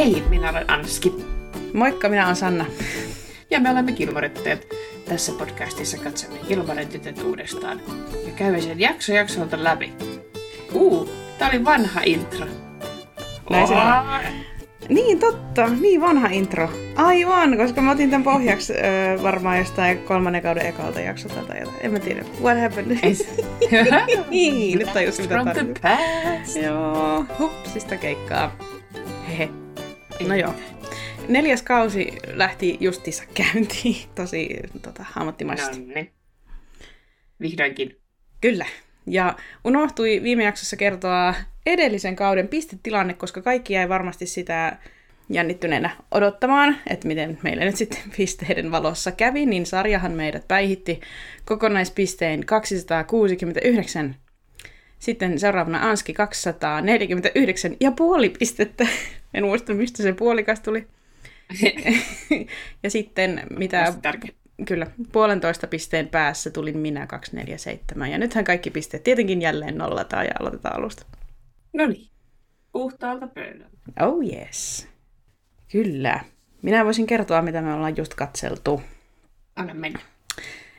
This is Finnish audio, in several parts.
Hei, minä olen Anski. Moikka, minä olen Sanna. Ja me olemme Kilmoritteet. Tässä podcastissa katsomme Kilmoren tytöt uudestaan ja käymme sen jakso jaksolta läpi. Uu, tää oli vanha intro. Näin se on. Niin, totta. Niin vanha intro. Aivan, koska mä otin tämän pohjaksi öö, varmaan jostain kolmannen kauden ekalta jaksolta tai jotain. En mä tiedä. What happened? niin, nyt tajus mitä From the tarkoittaa. past. Joo, hupsista keikkaa. No joo. Neljäs kausi lähti justissa käyntiin tosi tota, ammattimaisesti. No niin. Vihdoinkin. Kyllä. Ja unohtui viime jaksossa kertoa edellisen kauden pistetilanne, koska kaikki jäi varmasti sitä jännittyneenä odottamaan, että miten meille nyt sitten pisteiden valossa kävi, niin sarjahan meidät päihitti kokonaispisteen 269. Sitten seuraavana Anski 249 ja puoli pistettä. En muista, mistä se puolikas tuli. ja sitten mitä. Kyllä, puolentoista pisteen päässä tulin minä 247. Ja nythän kaikki pisteet tietenkin jälleen nollataan ja aloitetaan alusta. No niin. Puhtaalta pöydältä. Oh yes. Kyllä. Minä voisin kertoa, mitä me ollaan just katseltu. Anna mennä.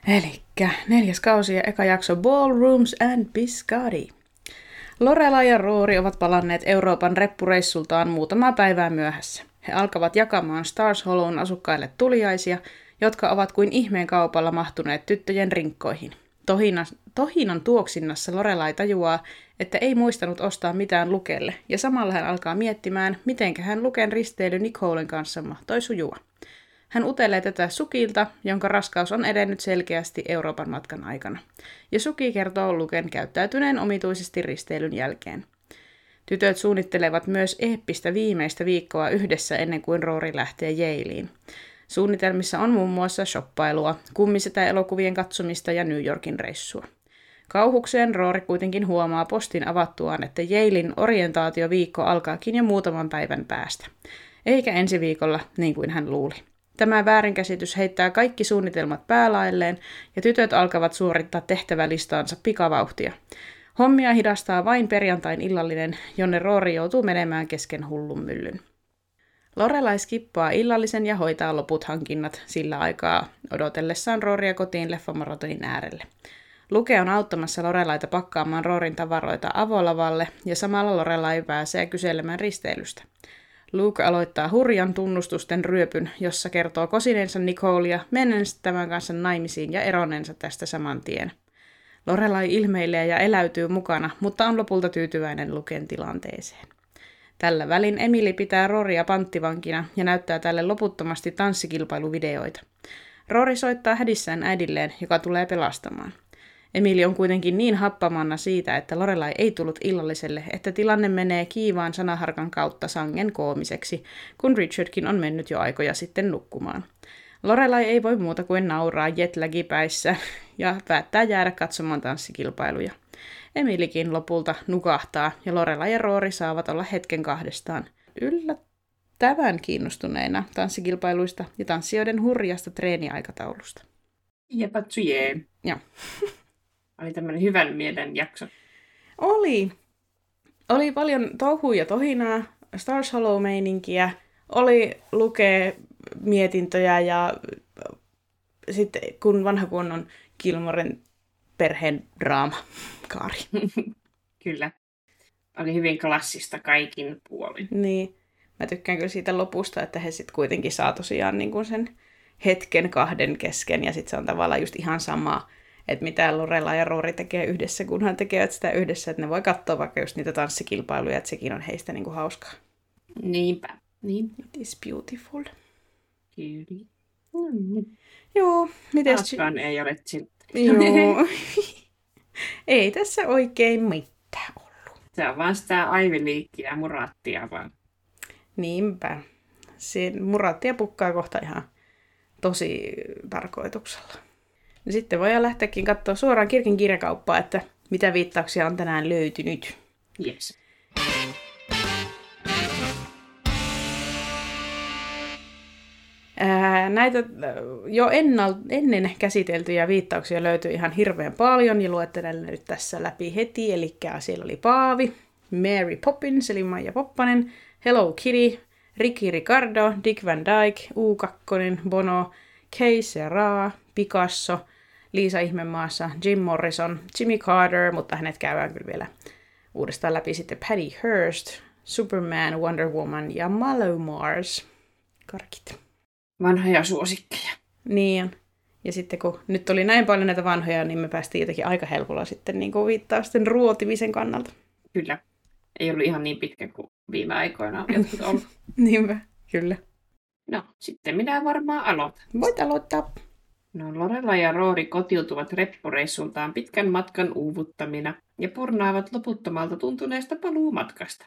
Elikkä neljäs kausi ja eka jakso Ballrooms and Biscotti. Lorela ja Roori ovat palanneet Euroopan reppureissultaan muutamaa päivää myöhässä. He alkavat jakamaan Stars Hollown asukkaille tuliaisia, jotka ovat kuin ihmeen kaupalla mahtuneet tyttöjen rinkkoihin. Tohinan, tohinan tuoksinnassa Lorelai tajuaa, että ei muistanut ostaa mitään Lukelle, ja samalla hän alkaa miettimään, mitenkä hän Luken risteily Nicolen kanssa mahtoi sujua. Hän utelee tätä Sukilta, jonka raskaus on edennyt selkeästi Euroopan matkan aikana. Ja Suki kertoo Luken käyttäytyneen omituisesti risteilyn jälkeen. Tytöt suunnittelevat myös eeppistä viimeistä viikkoa yhdessä ennen kuin Roori lähtee Yalein. Suunnitelmissa on muun muassa shoppailua, kummisetä elokuvien katsomista ja New Yorkin reissua. Kauhukseen Roori kuitenkin huomaa postin avattuaan, että Yalein orientaatioviikko alkaakin jo muutaman päivän päästä. Eikä ensi viikolla, niin kuin hän luuli. Tämä väärinkäsitys heittää kaikki suunnitelmat päälailleen ja tytöt alkavat suorittaa tehtävälistaansa pikavauhtia. Hommia hidastaa vain perjantain illallinen, jonne Roori joutuu menemään kesken hullun myllyn. Lorelai skippaa illallisen ja hoitaa loput hankinnat sillä aikaa odotellessaan Rooria kotiin leffamaratonin äärelle. Luke on auttamassa Lorelaita pakkaamaan Roorin tavaroita avolavalle ja samalla Lorelai pääsee kyselemään risteilystä. Luke aloittaa hurjan tunnustusten ryöpyn, jossa kertoo kosineensa Nicolea, mennensä tämän kanssa naimisiin ja eronensa tästä saman tien. Lorelai ilmeilee ja eläytyy mukana, mutta on lopulta tyytyväinen Luken tilanteeseen. Tällä välin Emily pitää Roria panttivankina ja näyttää tälle loputtomasti tanssikilpailuvideoita. Rory soittaa hädissään äidilleen, joka tulee pelastamaan. Emili on kuitenkin niin happamanna siitä, että Lorelai ei tullut illalliselle, että tilanne menee kiivaan sanaharkan kautta sangen koomiseksi, kun Richardkin on mennyt jo aikoja sitten nukkumaan. Lorelai ei voi muuta kuin nauraa jetlagipäissä ja päättää jäädä katsomaan tanssikilpailuja. Emilikin lopulta nukahtaa ja Lorelai ja Roori saavat olla hetken kahdestaan yllättävän kiinnostuneina tanssikilpailuista ja tanssijoiden hurjasta treeniaikataulusta. Ja patsujee. Oli tämmöinen hyvän mielen jakso. Oli. Oli paljon touhua ja tohinaa, Stars Hollow-meininkiä, oli lukee mietintöjä ja sitten kun vanha kunnon Kilmoren perheen draama kaari. Kyllä. Oli hyvin klassista kaikin puolin. Niin, mä tykkään kyllä siitä lopusta, että he sitten kuitenkin saa tosiaan niin kuin sen hetken kahden kesken ja sitten se on tavallaan just ihan sama, että mitä Lorella ja Roori tekee yhdessä, kunhan tekevät sitä yhdessä, että ne voi katsoa vaikka just niitä tanssikilpailuja, että sekin on heistä niin kuin hauskaa. Niinpä. Niin. It is beautiful. Kyllä. Mm. Joo, mites... Taaskaan ei ole. Joo. ei tässä oikein mitään ollut. Se on vaan sitä aiviliikkiä ja murattia vaan. Niinpä. Siinä murattia pukkaa kohta ihan tosi tarkoituksella. Ja sitten voidaan lähteäkin katsoa suoraan kirkin kirjakauppaa, että mitä viittauksia on tänään löytynyt. Yes. Ää, näitä jo ennal, ennen käsiteltyjä viittauksia löytyy ihan hirveän paljon ja luettelen nyt tässä läpi heti. Eli siellä oli Paavi, Mary Poppins eli Maija Poppanen, Hello Kitty, Ricky Ricardo, Dick Van Dyke, U2, Bono, Serra, Picasso, Liisa Ihmemaassa, Jim Morrison, Jimmy Carter, mutta hänet käydään kyllä vielä uudestaan läpi sitten Patty Hearst, Superman, Wonder Woman ja Mallow Mars. Karkit. Vanhoja suosikkeja. Niin. Ja sitten kun nyt oli näin paljon näitä vanhoja, niin me päästiin jotenkin aika helpolla sitten niin kuin viittausten ruotimisen kannalta. Kyllä. Ei ollut ihan niin pitkä kuin viime aikoina on jotkut ollut. Niinpä, kyllä. No, sitten minä varmaan aloitan. Voit aloittaa. No, Lorella ja Roori kotiutuvat reppureissultaan pitkän matkan uuvuttamina ja purnaavat loputtomalta tuntuneesta paluumatkasta.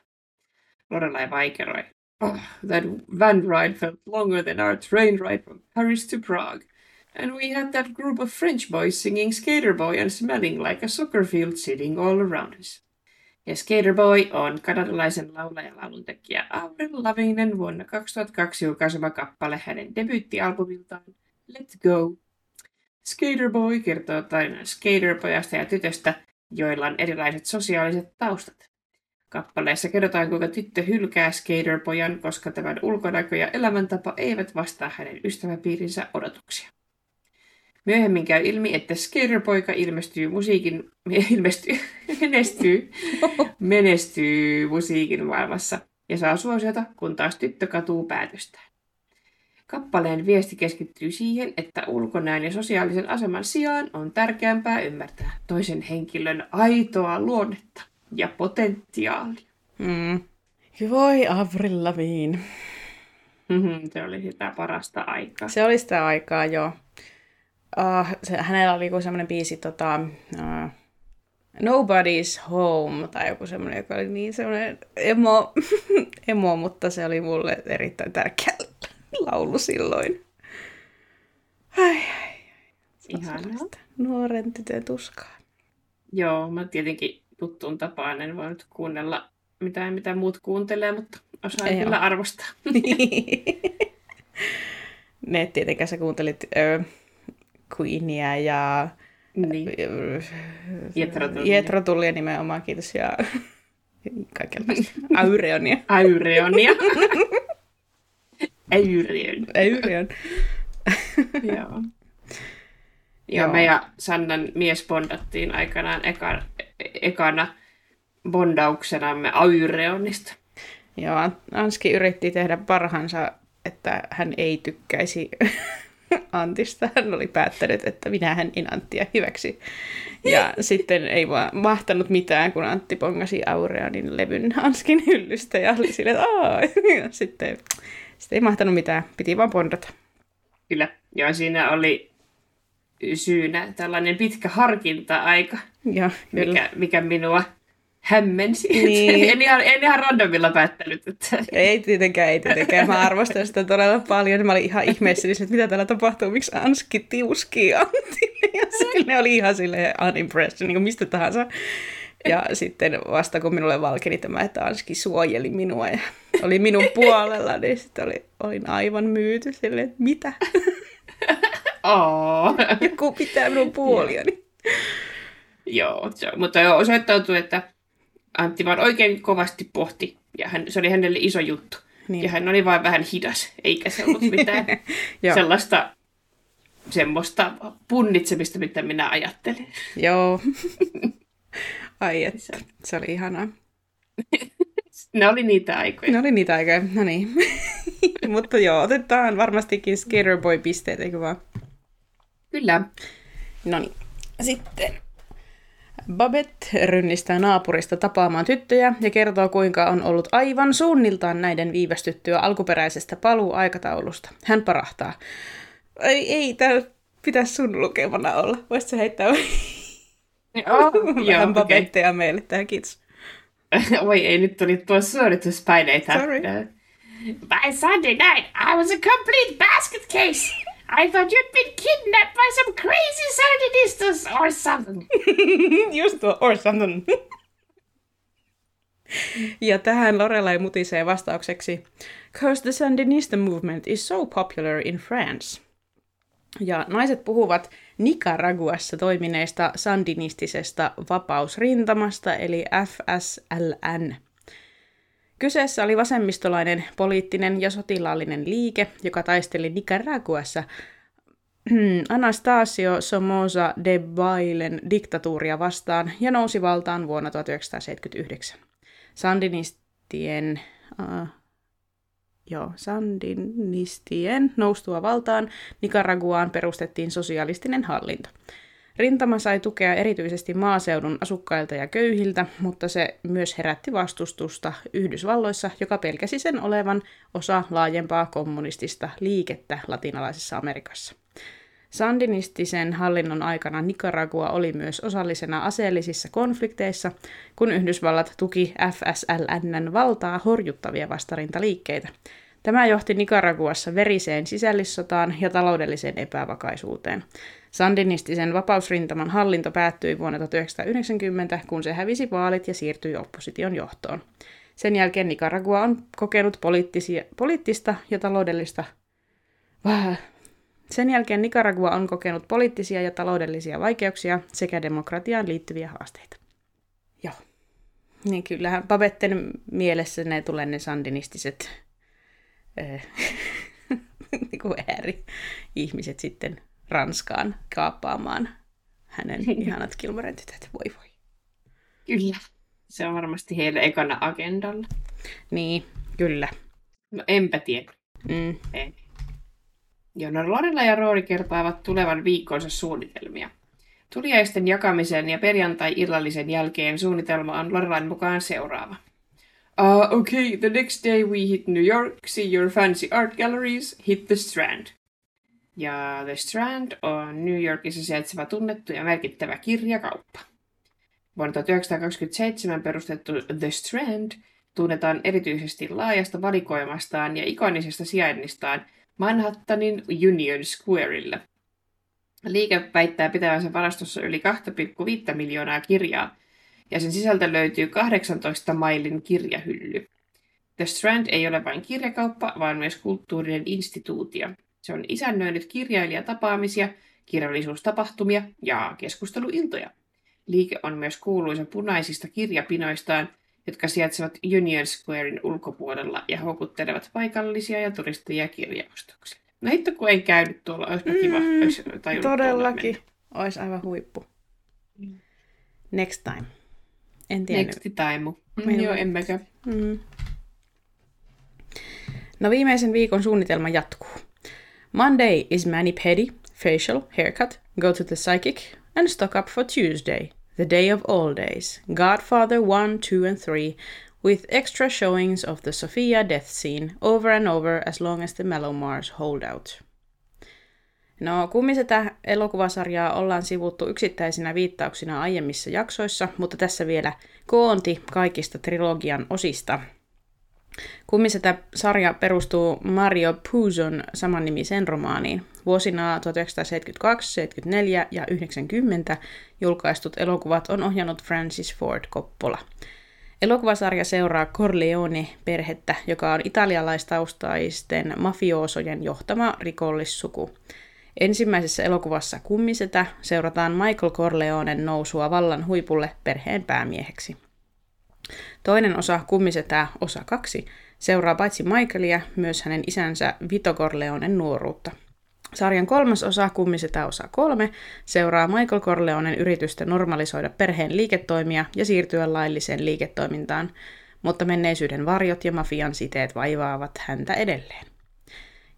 Lorelai vaikeroi. Oh, that van ride felt longer than our train ride from Paris to Prague. And we had that group of French boys singing Skater Boy and smelling like a soccer field sitting all around us. Ja Skater Boy on kanadalaisen laulajan lauluntekijä Avril Lavinen vuonna 2002 julkaisema kappale hänen debyyttialbumiltaan Let Go. Skater Boy kertoo tarinan skaterpojasta ja tytöstä, joilla on erilaiset sosiaaliset taustat. Kappaleessa kerrotaan, kuinka tyttö hylkää skaterpojan, koska tämän ulkonäkö ja elämäntapa eivät vastaa hänen ystäväpiirinsä odotuksia. Myöhemmin käy ilmi, että skaterpoika ilmestyy musiikin, ilmestyy, menestyy, menestyy musiikin maailmassa ja saa suosiota, kun taas tyttö katuu päätöstään. Kappaleen viesti keskittyy siihen, että ulkonäön ja sosiaalisen aseman sijaan on tärkeämpää ymmärtää toisen henkilön aitoa luonnetta ja potentiaalia. Mm. Voi Avril Lavigne. Mhm, Se oli sitä parasta aikaa. Se oli sitä aikaa, joo. Uh, se, hänellä oli joku semmoinen biisi, tota, uh, Nobody's Home, tai joku semmoinen, joka oli niin semmoinen emo, emo, mutta se oli mulle erittäin tärkeä laulu silloin. Ai, ai, Ihanaa. sellaista nuoren tytön tuskaa. Joo, mä tietenkin tuttuun tapaan en voi nyt kuunnella mitään, mitä muut kuuntelee, mutta osaan Joo. kyllä arvostaa. Ne tietenkään sä kuuntelit ö, Queenia ja Niin. Jetro Tullia nimenomaan, kiitos, ja kaikenlaista. Aureonia. Äyreonia. Äyreon. Aureon. Joo. Joo, Joo. me ja Sannan mies bondattiin aikanaan eka, ekana bondauksenamme Aureonista. Joo, An- Anski yritti tehdä parhaansa, että hän ei tykkäisi Antista. Hän oli päättänyt, että minähän en Anttia hyväksi. Ja sitten ei vaan mahtanut mitään, kun Antti pongasi Aureonin levyn Anskin hyllystä ja oli silleen, että Aa! ja sitten, sitten ei mahtanut mitään, piti vaan bondata. Kyllä. Joo, siinä oli syynä tällainen pitkä harkinta-aika, Ja kyllä. mikä, mikä minua hämmensi. Niin. en, ihan, en ihan randomilla päättänyt, että Ei tietenkään, ei tietenkään. Mä arvostan sitä todella paljon. Mä olin ihan ihmeessäni, että mitä täällä tapahtuu, miksi Anski tiuskii Antille. Ja sille oli ihan sille unimpressed, niin kuin mistä tahansa. Ja sitten vasta kun minulle valkeni tämä, että Anski suojeli minua ja oli minun puolella, niin sitten oli, olin aivan myyty silleen, että mitä? Oo. Joku pitää minun puoliani. Joo, se, mutta joo, osoittautui, että Antti vaan oikein kovasti pohti, ja hän, se oli hänelle iso juttu. Niin. Ja hän oli vain vähän hidas, eikä se ollut mitään sellaista semmoista punnitsemista, mitä minä ajattelin. Joo. Ai että, se oli ihanaa. Ne oli niitä aikoja. Ne oli niitä aikoja, no niin. Mutta joo, otetaan varmastikin Skaterboy-pisteet, eikö vaan? Kyllä. No niin. Sitten Babette rynnistää naapurista tapaamaan tyttöjä ja kertoo, kuinka on ollut aivan suunniltaan näiden viivästyttyä alkuperäisestä paluuaikataulusta. Hän parahtaa. Ei, ei, tää pitäisi sun lukemana olla. Voisit heittää Joo, joo vähän okei. Babetteja meille tähän, kiitos. Oi, ei nyt tuli tuo suorituspaineita. Sorry. By Sunday night, I was a complete basket case. I thought you'd been kidnapped by some crazy Sandinistas or something. Just tuo, or something. ja tähän Lorelai mutisee vastaukseksi, Cause the Sandinista movement is so popular in France. Ja naiset puhuvat Nicaraguassa toimineesta sandinistisesta vapausrintamasta, eli FSLN. Kyseessä oli vasemmistolainen poliittinen ja sotilaallinen liike, joka taisteli Nicaraguassa Anastasio Somoza de Bailen diktatuuria vastaan ja nousi valtaan vuonna 1979. Sandinistien, uh, joo, sandinistien noustua valtaan Nicaraguaan perustettiin sosialistinen hallinto. Rintama sai tukea erityisesti maaseudun asukkailta ja köyhiltä, mutta se myös herätti vastustusta Yhdysvalloissa, joka pelkäsi sen olevan osa laajempaa kommunistista liikettä latinalaisessa Amerikassa. Sandinistisen hallinnon aikana Nicaragua oli myös osallisena aseellisissa konflikteissa, kun Yhdysvallat tuki FSLNn valtaa horjuttavia vastarintaliikkeitä. Tämä johti Nicaraguassa veriseen sisällissotaan ja taloudelliseen epävakaisuuteen. Sandinistisen vapausrintaman hallinto päättyi vuonna 1990, kun se hävisi vaalit ja siirtyi opposition johtoon. Sen jälkeen Nicaragua on kokenut poliittista ja taloudellista sen jälkeen Nicaragua on kokenut poliittisia ja taloudellisia vaikeuksia sekä demokratiaan liittyviä haasteita. Joo. Niin kyllähän Pavetten mielessä ne tulee ne sandinistiset äh, niin ääri-ihmiset sitten Ranskaan kaappaamaan hänen ihanat kilmarentytöt. Voi voi. Kyllä. Se on varmasti heille ekana agendalla. Niin, kyllä. No enpä tiedä. Mm. Ei. Joo, no Lorella ja Roori kertaavat tulevan viikkonsa suunnitelmia. Tuliaisten jakamisen ja perjantai-illallisen jälkeen suunnitelma on Lorelain mukaan seuraava. Uh, okay, the next day we hit New York, see your fancy art galleries, hit the Strand. Ja The Strand on New Yorkissa sijaitseva tunnettu ja merkittävä kirjakauppa. Vuonna 1927 perustettu The Strand tunnetaan erityisesti laajasta valikoimastaan ja ikonisesta sijainnistaan Manhattanin Union Squareille. Liike väittää pitävänsä varastossa yli 2,5 miljoonaa kirjaa, ja sen sisältä löytyy 18 mailin kirjahylly. The Strand ei ole vain kirjakauppa, vaan myös kulttuurinen instituutio. Se on isännöinyt kirjailijatapaamisia, kirjallisuustapahtumia ja keskusteluiltoja. Liike on myös kuuluisa punaisista kirjapinoistaan, jotka sijaitsevat Union Squarein ulkopuolella ja houkuttelevat paikallisia ja turisteja kirjaostoksille. No hitto, kun en käynyt tuolla, olisipa mm, kiva. Olisi todellakin. Olisi aivan huippu. Mm. Next time. En tiedä. Next time. Mm, joo, emmekä. Mm. No viimeisen viikon suunnitelma jatkuu. Monday is mani-pedi, facial, haircut, go to the psychic, and stock up for Tuesday – The Day of All Days, Godfather 1, 2 and 3, with extra showings of the Sophia death scene over and over as long as the Melomars hold out. No, kummisetä elokuvasarjaa ollaan sivuttu yksittäisinä viittauksina aiemmissa jaksoissa, mutta tässä vielä koonti kaikista trilogian osista – Kummisetä sarja perustuu Mario Puzon samannimiseen romaaniin. Vuosina 1972, 74 ja 90 julkaistut elokuvat on ohjannut Francis Ford Coppola. Elokuvasarja seuraa Corleone-perhettä, joka on italialaistaustaisten mafioosojen johtama rikollissuku. Ensimmäisessä elokuvassa Kummisetä seurataan Michael Corleonen nousua vallan huipulle perheen päämieheksi. Toinen osa Kummisetää osa kaksi seuraa paitsi Michaelia, myös hänen isänsä Vito Corleonen nuoruutta. Sarjan kolmas osa, Kummisetä osa kolme, seuraa Michael Corleonen yritystä normalisoida perheen liiketoimia ja siirtyä lailliseen liiketoimintaan, mutta menneisyyden varjot ja mafian siteet vaivaavat häntä edelleen.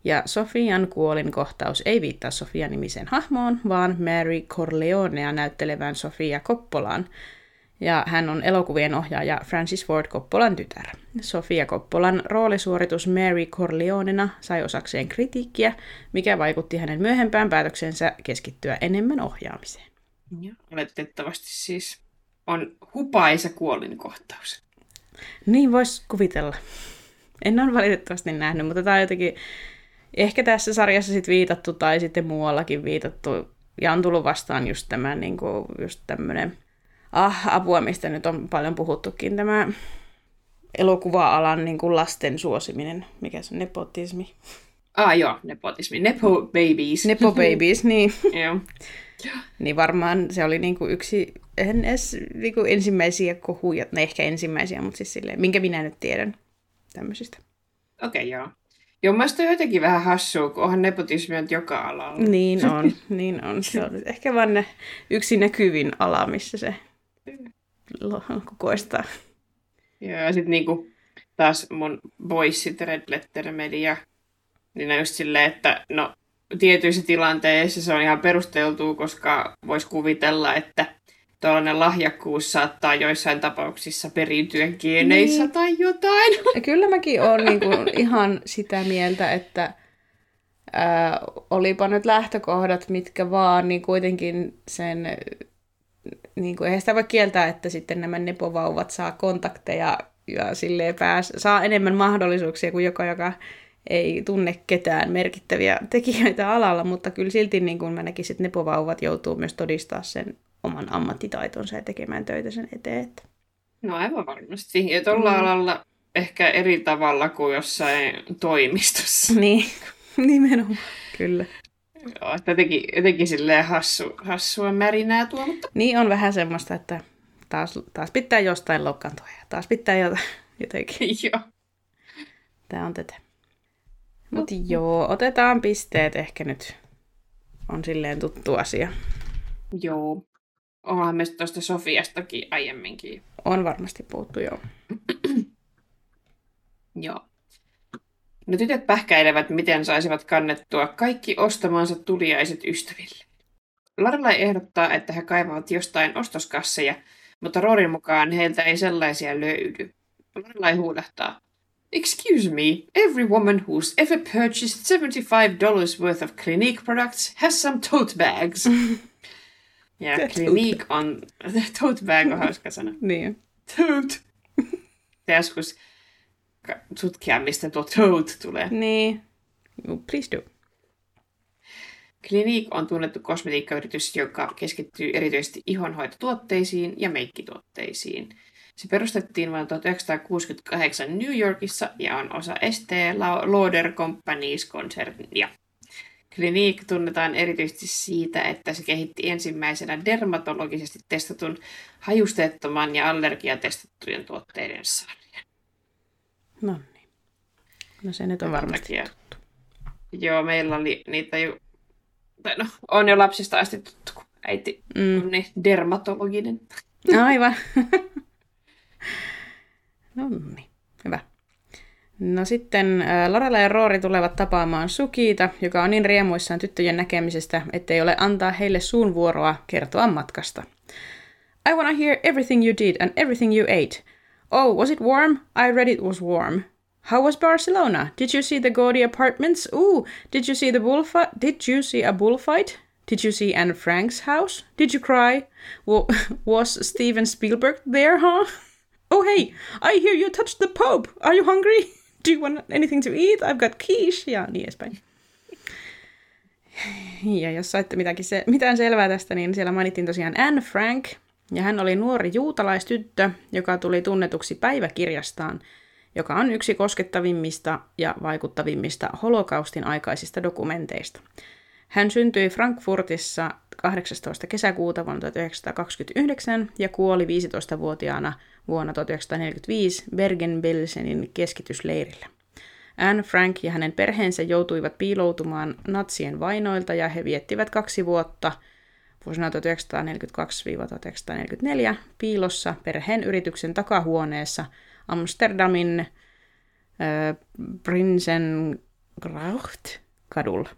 Ja Sofian kuolin kohtaus ei viittaa Sofia-nimiseen hahmoon, vaan Mary Corleonea näyttelevään Sofia Koppolaan, ja hän on elokuvien ohjaaja Francis Ford Coppolan tytär. Sofia Coppolan roolisuoritus Mary Corleonena sai osakseen kritiikkiä, mikä vaikutti hänen myöhempään päätöksensä keskittyä enemmän ohjaamiseen. Ja oletettavasti siis on hupaisa kuolinkohtaus. Niin voisi kuvitella. En ole valitettavasti nähnyt, mutta tämä on jotenkin ehkä tässä sarjassa sit viitattu tai sitten muuallakin viitattu. Ja on tullut vastaan just tämä niin kuin, just tämmöinen ah, apua, mistä nyt on paljon puhuttukin, tämä elokuva-alan niin kuin lasten suosiminen, mikä se on, nepotismi. Ah joo, nepotismi, nepo babies. Nepo babies, niin. joo. Niin varmaan se oli niinku yksi en edes niinku ensimmäisiä kohuja, ne ehkä ensimmäisiä, mutta siis silleen, minkä minä nyt tiedän. tämmöisistä. Okei, okay, joo. Joo, mielestäni on jotenkin vähän hassua, kun onhan nepotismi on joka alalla. Niin on, niin on. Se on ehkä vaan ne yksi näkyvin ala, missä se kukoistaa. Joo, ja sitten niinku taas mun boyssit Red Letter Media, niin on just silleen, että no tietyissä tilanteissa se on ihan perusteltua, koska voisi kuvitella, että tuollainen lahjakkuus saattaa joissain tapauksissa periytyä geeneissä niin. tai jotain. Ja kyllä mäkin olen niin kuin ihan sitä mieltä, että ää, olipa nyt lähtökohdat mitkä vaan, niin kuitenkin sen, niin kuin, eihän sitä voi kieltää, että sitten nämä nepovauvat saa kontakteja ja silleen pääs, saa enemmän mahdollisuuksia kuin joka, joka ei tunne ketään merkittäviä tekijöitä alalla, mutta kyllä silti niin kuin mä näkisin, että nepovauvat joutuu myös todistaa sen oman ammattitaitonsa ja tekemään töitä sen eteen. No aivan varmasti. Ja tuolla mm. alalla ehkä eri tavalla kuin jossain toimistossa. Niin, nimenomaan, kyllä. Joo, että jotenkin, jotenkin silleen hassu, hassua märinää tuo, mutta... Niin on vähän semmoista, että taas, taas pitää jostain loukkaantua ja taas pitää jotain, jotenkin. joo. Tämä on tätä. Mutta no. joo, otetaan pisteet ehkä nyt. On silleen tuttu asia. Joo. Ollaan me tuosta Sofiastakin aiemminkin. On varmasti puhuttu, joo. joo. No tytöt pähkäilevät, miten saisivat kannettua kaikki ostamansa tuliaiset ystäville. Lorelai ehdottaa, että he kaivavat jostain ostoskasseja, mutta Rorin mukaan heiltä ei sellaisia löydy. Lorelai huudahtaa. Excuse me, every woman who's ever purchased $75 worth of Clinique products has some tote bags. Ja Clinique on... Tote bag on hauska sana. niin. Tote. Joskus tutkia, mistä tuo tote tulee. Niin. Please do. Clinique on tunnettu kosmetiikkayritys, joka keskittyy erityisesti ihonhoitotuotteisiin ja meikkituotteisiin. Se perustettiin vuonna 1968 New Yorkissa ja on osa Estee Lauder Companies-konsernia. Clinique tunnetaan erityisesti siitä, että se kehitti ensimmäisenä dermatologisesti testatun hajusteettoman ja allergiatestattujen tuotteiden sarjan. No niin. No se nyt on varmasti tuttu. Joo, meillä oli niitä jo, tai no, on jo lapsista asti tuttu, kun äiti mm. on niin dermatologinen. Aivan. no niin, hyvä. No sitten äh, Lorela ja Roori tulevat tapaamaan Sukiita, joka on niin riemuissaan tyttöjen näkemisestä, ettei ole antaa heille suun vuoroa kertoa matkasta. I wanna hear everything you did and everything you ate. Oh, was it warm? I read it was warm. How was Barcelona? Did you see the gaudy apartments? Ooh, did you see the bullfight? Did you see a bullfight? Did you see Anne Frank's house? Did you cry? W- was Steven Spielberg there, huh? Oh, hey, I hear you touched the Pope. Are you hungry? do you want anything to eat? I've got quiche, ja niin edespäin. Ja jos saitte mitäkin se, mitään selvää tästä, niin siellä mainittiin tosiaan Anne Frank, ja hän oli nuori juutalaistyttö, joka tuli tunnetuksi päiväkirjastaan, joka on yksi koskettavimmista ja vaikuttavimmista holokaustin aikaisista dokumenteista. Hän syntyi Frankfurtissa 18. kesäkuuta vuonna 1929 ja kuoli 15-vuotiaana vuonna 1945 Bergen-Belsenin keskitysleirillä. Anne Frank ja hänen perheensä joutuivat piiloutumaan natsien vainoilta ja he viettivät kaksi vuotta vuosina 1942-1944 piilossa perheen yrityksen takahuoneessa Amsterdamin äh, Prinsengracht kadulla.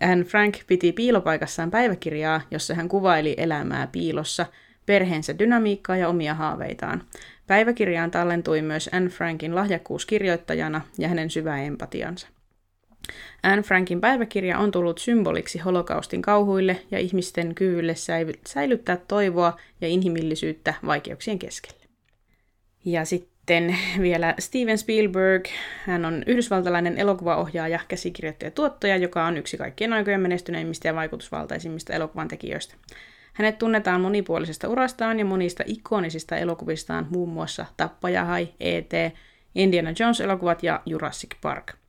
Anne Frank piti piilopaikassaan päiväkirjaa, jossa hän kuvaili elämää piilossa, perheensä dynamiikkaa ja omia haaveitaan. Päiväkirjaan tallentui myös Anne Frankin lahjakkuus kirjoittajana ja hänen syvä empatiansa. Anne Frankin päiväkirja on tullut symboliksi holokaustin kauhuille ja ihmisten kyvylle säilyttää toivoa ja inhimillisyyttä vaikeuksien keskellä. Ja sitten vielä Steven Spielberg. Hän on yhdysvaltalainen elokuvaohjaaja, käsikirjoittaja ja tuottaja, joka on yksi kaikkien aikojen menestyneimmistä ja vaikutusvaltaisimmista elokuvan tekijöistä. Hänet tunnetaan monipuolisesta urastaan ja monista ikonisista elokuvistaan, muun muassa Tappaja Hai, E.T., Indiana Jones-elokuvat ja Jurassic Park.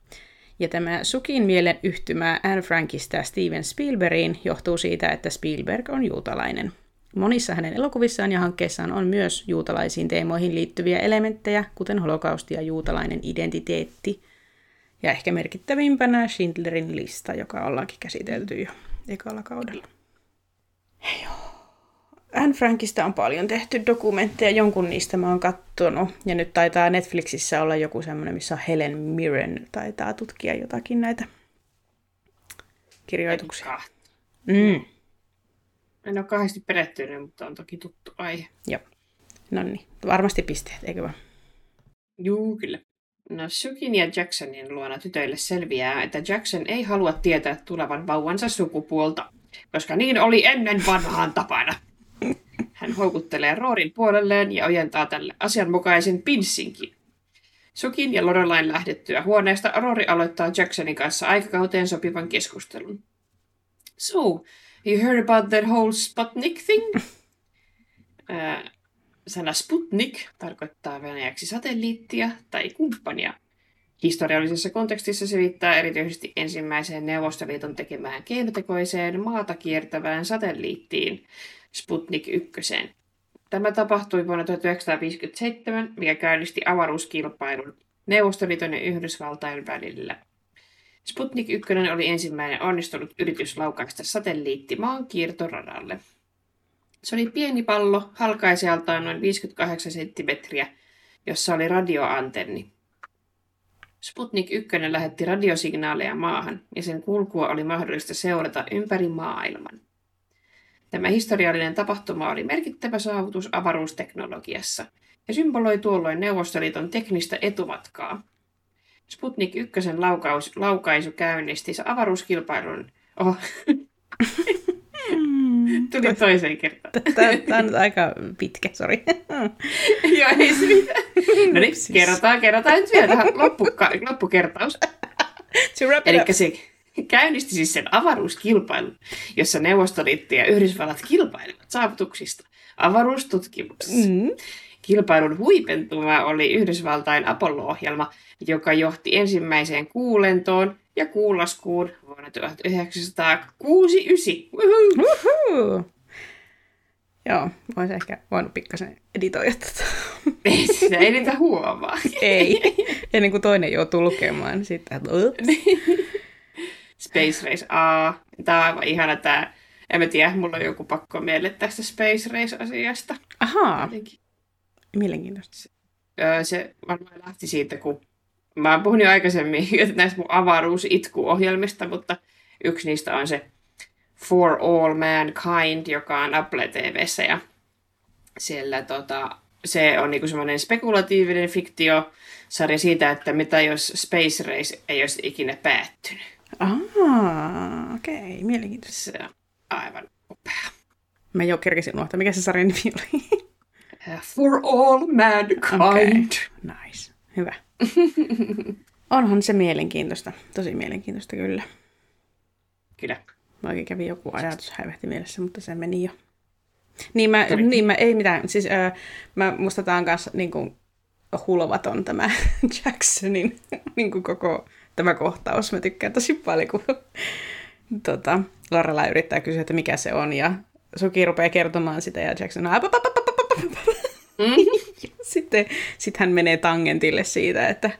Ja tämä Sukin mielen yhtymä Anne Frankista Steven Spielbergiin johtuu siitä, että Spielberg on juutalainen. Monissa hänen elokuvissaan ja hankkeissaan on myös juutalaisiin teemoihin liittyviä elementtejä, kuten holokausti ja juutalainen identiteetti. Ja ehkä merkittävimpänä Schindlerin lista, joka ollaankin käsitelty jo ekalla kaudella. Joo. Anne Frankista on paljon tehty dokumentteja, jonkun niistä mä oon kattonut. Ja nyt taitaa Netflixissä olla joku semmoinen, missä Helen Mirren taitaa tutkia jotakin näitä kirjoituksia. Mm. En ole kahdesti perehtynyt, mutta on toki tuttu aihe. Joo. No niin, varmasti pisteet, eikö vaan? Juu, kyllä. No Sukin ja Jacksonin luona tytöille selviää, että Jackson ei halua tietää tulevan vauvansa sukupuolta, koska niin oli ennen vanhaan tapana. Hän houkuttelee Roorin puolelleen ja ojentaa tälle asianmukaisen pinssinkin. Sukin ja Lorelain lähdettyä huoneesta Roori aloittaa Jacksonin kanssa aikakauteen sopivan keskustelun. So, you heard about that whole Sputnik thing? Äh, sana Sputnik tarkoittaa venäjäksi satelliittia tai kumppania. Historiallisessa kontekstissa se viittaa erityisesti ensimmäiseen Neuvostoliiton tekemään keinotekoiseen maata kiertävään satelliittiin, Sputnik 1. Tämä tapahtui vuonna 1957, mikä käynnisti avaruuskilpailun Neuvostoliiton ja Yhdysvaltain välillä. Sputnik 1 oli ensimmäinen onnistunut yritys laukaista satelliitti maan kiertoradalle. Se oli pieni pallo, halkaisijaltaan noin 58 senttimetriä, jossa oli radioantenni. Sputnik 1 lähetti radiosignaaleja maahan, ja sen kulkua oli mahdollista seurata ympäri maailman. Tämä historiallinen tapahtuma oli merkittävä saavutus avaruusteknologiassa ja symboloi tuolloin Neuvostoliiton teknistä etumatkaa. Sputnik 1 laukaus, laukaisu käynnisti avaruuskilpailun. Oh. Tuli toiseen kertaan. Tämä on nyt aika pitkä, sori. Joo, ei se mitään. No niin, kerrotaan, kerrotaan nyt vielä tähän loppukertaus. Eli se käynnisti siis sen avaruuskilpailun, jossa Neuvostoliitto ja Yhdysvallat kilpailivat saavutuksista avaruustutkimuksessa. Mm. Kilpailun huipentuma oli Yhdysvaltain Apollo-ohjelma, joka johti ensimmäiseen kuulentoon ja kuulaskuun vuonna 1969. Uhuhu. Joo, voisi ehkä voinut pikkasen editoida tätä. Ei sitä ei niitä huomaa. ei. Ennen kuin toinen joutuu lukemaan, niin sitten Space Race A. Tämä on aivan ihana tämä. En mä tiedä, mulla on joku pakko miele tästä Space Race-asiasta. Ahaa. Jotenkin. Mielenkiintoista. Se, se varmaan lähti siitä, kun mä oon puhunut jo aikaisemmin näistä mun avaruusitku-ohjelmista, mutta yksi niistä on se For All Mankind, joka on Apple TVssä ja siellä tota, se on niinku semmoinen spekulatiivinen fiktio sarja siitä, että mitä jos Space Race ei olisi ikinä päättynyt. Ah, okei, okay. mielenkiintoista. Se on aivan upea. Mä jo kerkesin unohtaa, mikä se sarjan nimi oli. For all mankind. Okay. Nice, hyvä. Onhan se mielenkiintoista, tosi mielenkiintoista kyllä. Kyllä. Mä oikein kävi joku ajatus häivähti mielessä, mutta se meni jo. Niin mä, niin mä ei mitään, siis äh, mä, musta tää on kanssa niin kuin, hulvaton tämä Jacksonin niin kuin koko tämä kohtaus. Mä tykkään tosi paljon, kun tota, Lorela yrittää kysyä, että mikä se on, ja Suki rupeaa kertomaan sitä, ja Jackson mm. sitten sit hän menee tangentille siitä, että,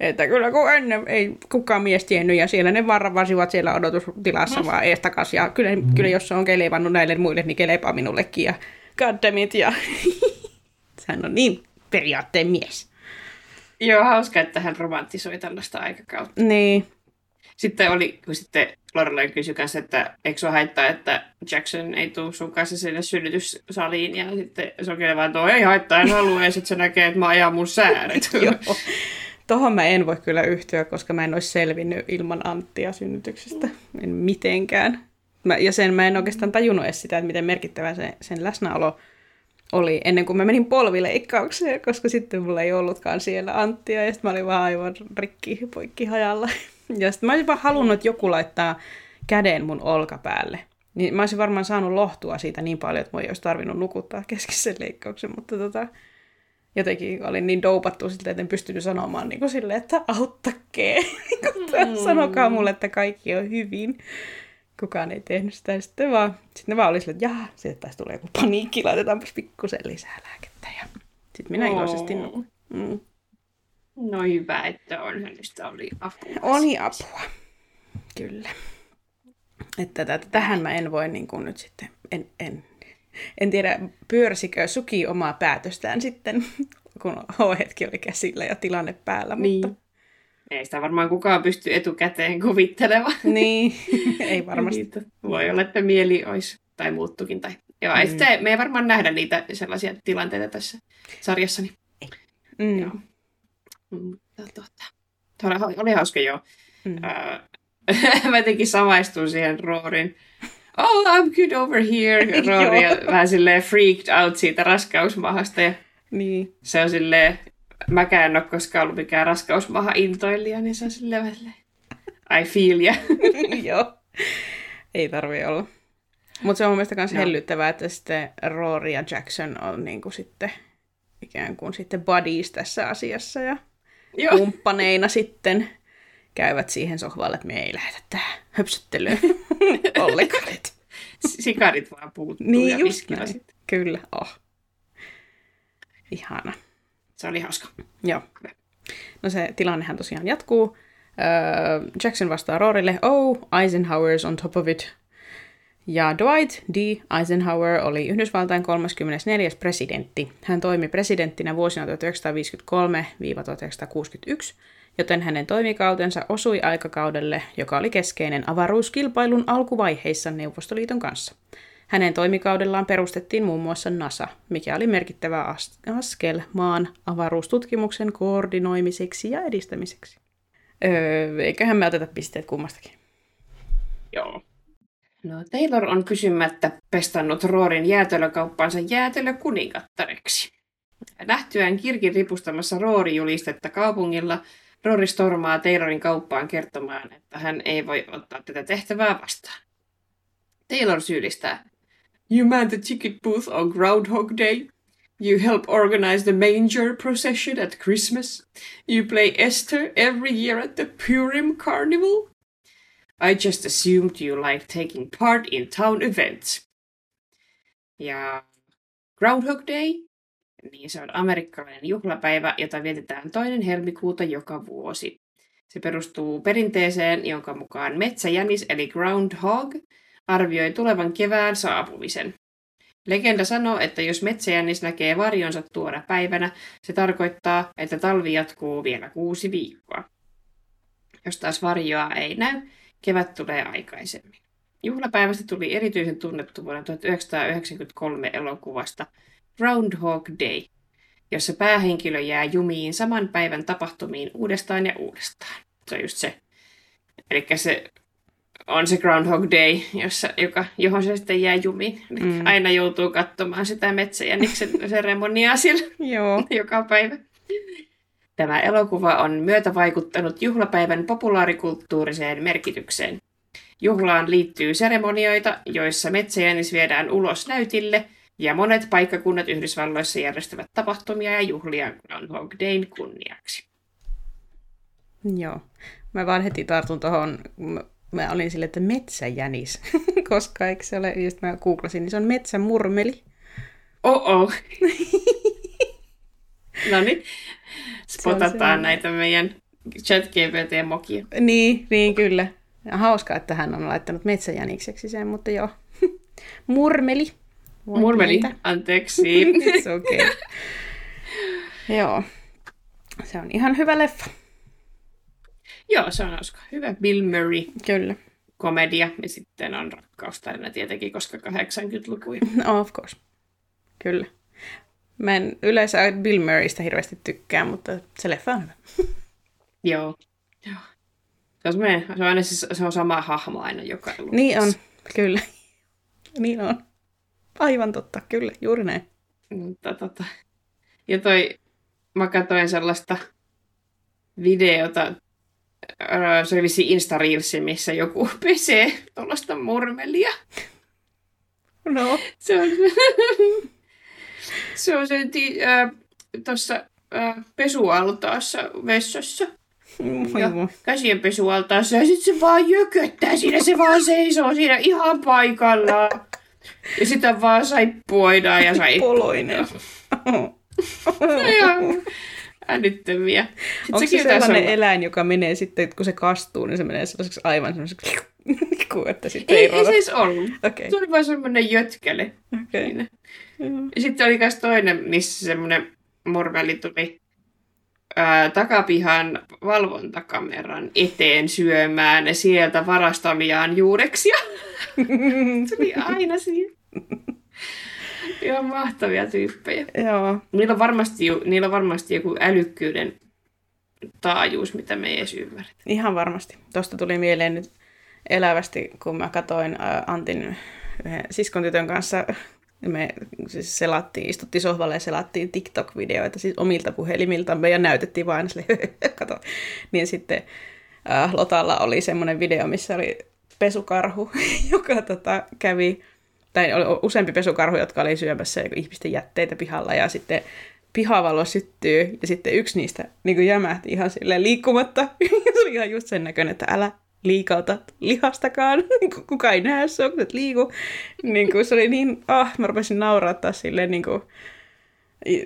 että kyllä kun ennen ei kukaan mies tiennyt, ja siellä ne varravasivat siellä odotustilassa mm. vaan eestakas, ja kyllä, mm. kyllä jos se on kelevannut näille muille, niin kelepaa minullekin, ja goddammit, ja hän on niin periaatteen mies. Joo, hauska, että hän romantisoi tällaista aikakautta. Niin. Sitten oli, kun sitten Lorelai kysyi kanssa, että eikö se haittaa, että Jackson ei tule sun kanssa sinne synnytyssaliin. Ja sitten on vaan, että ei haittaa, en halua, ja sitten se näkee, että mä ajan mun sääret. Joo. Tohon mä en voi kyllä yhtyä, koska mä en olisi selvinnyt ilman Anttia synnytyksestä. En mitenkään. Mä, ja sen mä en oikeastaan tajunnut edes sitä, että miten merkittävä se, sen läsnäolo oli ennen kuin mä menin polvileikkaukseen, koska sitten mulla ei ollutkaan siellä Anttia, ja sitten mä olin vaan aivan rikki poikki hajalla. Ja sitten mä olisin vaan halunnut, että joku laittaa käden mun olkapäälle. Niin mä olisin varmaan saanut lohtua siitä niin paljon, että mä ei olisi tarvinnut nukuttaa kesken sen leikkauksen, mutta tota, jotenkin olin niin doupattu siltä, että en pystynyt sanomaan niin kuin silleen, että auttakee. Niin mm. Sanokaa mulle, että kaikki on hyvin. kukaan ei tehnyt sitä. Sitten, vaan, sitten ne vaan oli sille, että jaha, sitten taisi tulee joku paniikki, laitetaanpas pikkusen lisää lääkettä. Ja sitten minä iloisesti nukuin. Mm. No hyvä, että on hänestä oli apua. Oli apua. Kyllä. Että tätä, tähän mä en voi niin kuin nyt sitten, en, en, en tiedä pyörsikö Suki omaa päätöstään sitten, kun H-hetki oli käsillä ja tilanne päällä. Niin. Mutta... Ei sitä varmaan kukaan pysty etukäteen kuvittelemaan. Niin, ei varmasti. Niitä. Voi olla, että mieli olisi, tai muuttukin. Tai... Joo, mm. ei sitä, me ei varmaan nähdä niitä sellaisia tilanteita tässä sarjassa. Niin... Mm. Joo. Mutta tota, oli, oli hauska joo. Mm. Uh, mä jotenkin samaistuin siihen Roorin. Oh, I'm good over here. Roori on vähän silleen freaked out siitä raskausmahasta. Ja niin. Se on silleen, mäkään en ole koskaan ollut mikään raskausmaha intoilija, niin se on silleen vähän I feel ya. Joo. Ei tarvi olla. Mutta se on mun mielestä myös hellyttävää, että sitten Rory ja Jackson on niin kuin sitten ikään kuin sitten buddies tässä asiassa ja Joo. kumppaneina sitten käyvät siihen sohvalle, että me ei lähdetä tähän höpsöttelyyn ollenkaan. Sikarit vaan puuttuu niin, ja just näin. Kyllä, oh. Ihana. Se oli hauska. Joo. No se tilannehan tosiaan jatkuu. Jackson vastaa Roorille, oh, Eisenhower's on top of it. Ja Dwight D. Eisenhower oli Yhdysvaltain 34. presidentti. Hän toimi presidenttinä vuosina 1953-1961, joten hänen toimikautensa osui aikakaudelle, joka oli keskeinen avaruuskilpailun alkuvaiheissa Neuvostoliiton kanssa. Hänen toimikaudellaan perustettiin muun muassa NASA, mikä oli merkittävä askel maan avaruustutkimuksen koordinoimiseksi ja edistämiseksi. Öö, eiköhän me oteta pisteet kummastakin. Joo. No, Taylor on kysymättä pestannut Roorin jäätelökauppansa jäätelökuningattareksi. Nähtyään Kirkin ripustamassa Roori-julistetta kaupungilla, Roori stormaa Taylorin kauppaan kertomaan, että hän ei voi ottaa tätä tehtävää vastaan. Taylor syyllistää. You man the ticket booth on Groundhog Day. You help organize the manger procession at Christmas. You play Esther every year at the Purim Carnival. I just assumed you like taking part in town events. Ja Groundhog Day, niin se on amerikkalainen juhlapäivä, jota vietetään toinen helmikuuta joka vuosi. Se perustuu perinteeseen, jonka mukaan metsäjänis eli groundhog arvioi tulevan kevään saapumisen. Legenda sanoo, että jos metsäjännis näkee varjonsa tuona päivänä, se tarkoittaa, että talvi jatkuu vielä kuusi viikkoa. Jos taas varjoa ei näy, kevät tulee aikaisemmin. Juhlapäivästä tuli erityisen tunnettu vuonna 1993 elokuvasta Groundhog Day, jossa päähenkilö jää jumiin saman päivän tapahtumiin uudestaan ja uudestaan. Se on just se. Eli se on se Groundhog Day, jossa, joka, johon se sitten jää jumiin. Mm. Aina joutuu katsomaan sitä metsäjäniksen seremoniaa sillä Joo. joka päivä. Tämä elokuva on myötävaikuttanut juhlapäivän populaarikulttuuriseen merkitykseen. Juhlaan liittyy seremonioita, joissa metsäjänis viedään ulos näytille, ja monet paikkakunnat Yhdysvalloissa järjestävät tapahtumia ja juhlia Groundhog Dayn kunniaksi. Joo. Mä vaan heti tartun tuohon, mä olin sille, että metsäjänis, koska eikö se ole, just mä googlasin, niin se on metsämurmeli. Oh-oh. no niin, spotataan näitä meidän chat GPT-mokia. Niin, niin kyllä. Ja hauskaa, että hän on laittanut metsäjänikseksi sen, mutta joo. Murmeli. Voin Murmeli, niitä. anteeksi. Se okei. Okay. joo. Se on ihan hyvä leffa. Joo, se on hauska. Hyvä Bill Murray. Kyllä. Komedia ja sitten on rakkaustarina tietenkin, koska 80-lukuja. No, of course. Kyllä. Mä en yleensä Bill Murraystä hirveästi tykkää, mutta se leffa on hyvä. Joo. Joo. Se on, se on aina siis, se on sama hahmo aina joka elokuvassa. Niin on, kyllä. niin on. Aivan totta, kyllä, juuri näin. Mutta tota. Ja toi, mä katsoin sellaista videota, se oli vissi insta missä joku pesee tuollaista murmelia. No. Se on, se on se äh, tuossa äh, pesualtaassa vessassa. Ja voi. käsienpesualtaassa ja sitten se vaan jököttää siinä, se vaan seisoo siinä ihan paikallaan. Ja sitä vaan saippuoidaan ja saippuoidaan. Poloinen. Älyttömiä. Sitten Onko se sellainen olla- eläin, joka menee sitten, kun se kastuu, niin se menee sellaiseksi aivan sellaiseksi, kuin että sitten Ei, ei, ei rota. se edes ollut. Okei, Se oli vaan semmoinen jötkele okei. siinä. Ja sitten oli myös toinen, missä semmoinen morveli tuli ää, takapihan valvontakameran eteen syömään sieltä varastamiaan juureksia. Se oli aina siinä. Ihan mahtavia tyyppejä. Joo, Niillä on varmasti, niillä on varmasti joku älykkyyden taajuus, mitä me ei edes ymmärrä. ihan varmasti. Tuosta tuli mieleen nyt elävästi, kun mä katoin ää, Antin yhden siskon tytön kanssa me siis selattiin, istuttiin sohvalle ja selattiin TikTok-videoita siis omilta puhelimiltamme ja näytettiin vain sille, kato. Niin sitten äh, Lotalla oli semmoinen video, missä oli pesukarhu, joka tota, kävi, tai oli useampi pesukarhu, jotka oli syömässä ihmisten jätteitä pihalla ja sitten pihavalo syttyy ja sitten yksi niistä niin jämähti ihan silleen liikkumatta. se oli ihan just sen näköinen, että älä liikauta lihastakaan, niin kuka ei näe sua, kun et liiku. Niin kuin se oli niin, ah, mä rupesin naurattaa silleen niin kuin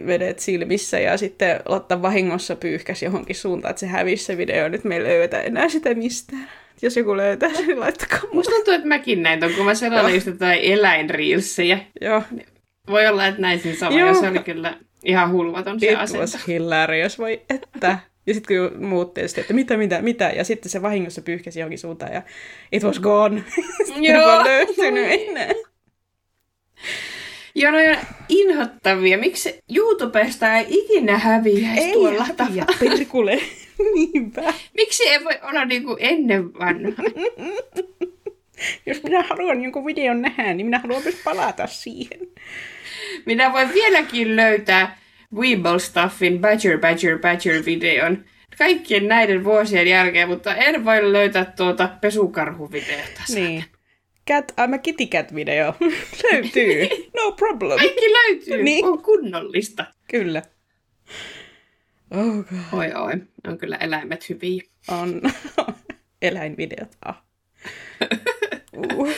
vedet silmissä ja sitten Lotta vahingossa pyyhkäsi johonkin suuntaan, että se hävisi se video, nyt me ei löytä enää sitä mistään. Jos joku löytää, niin laittakaa mulle. Musta tuntuu, että mäkin näin ton, kun mä selailin just jotain eläinriilsejä. Joo, Voi olla, että näin sen sama, Joo. se oli kyllä ihan hulvaton se it asento. was hilarious, voi että. Ja sitten kun muut tietysti, että mitä, mitä, mitä, ja sitten se vahingossa pyyhkäsi johonkin suuntaan, ja it was gone. Sitten Joo. löytynyt enää. Joo, no on inhottavia. Miksi YouTubesta ei ikinä häviäisi Ei tuolla häviä, tavalla? perkule. Niinpä. Miksi ei voi olla niin kuin ennen vanhaa? Jos minä haluan jonkun videon nähdä, niin minä haluan myös palata siihen. Minä voin vieläkin löytää Weeble Stuffin Badger Badger Badger videon kaikkien näiden vuosien jälkeen, mutta en voi löytää tuota pesukarhuvideota. Niin. Cat, I'm a kitty cat video. Löytyy. No problem. Kaikki löytyy, Niin. niin. on kunnollista. Kyllä. Oh god. Oi oi, on kyllä eläimet hyviä. On eläinvideot. Ah. Uh.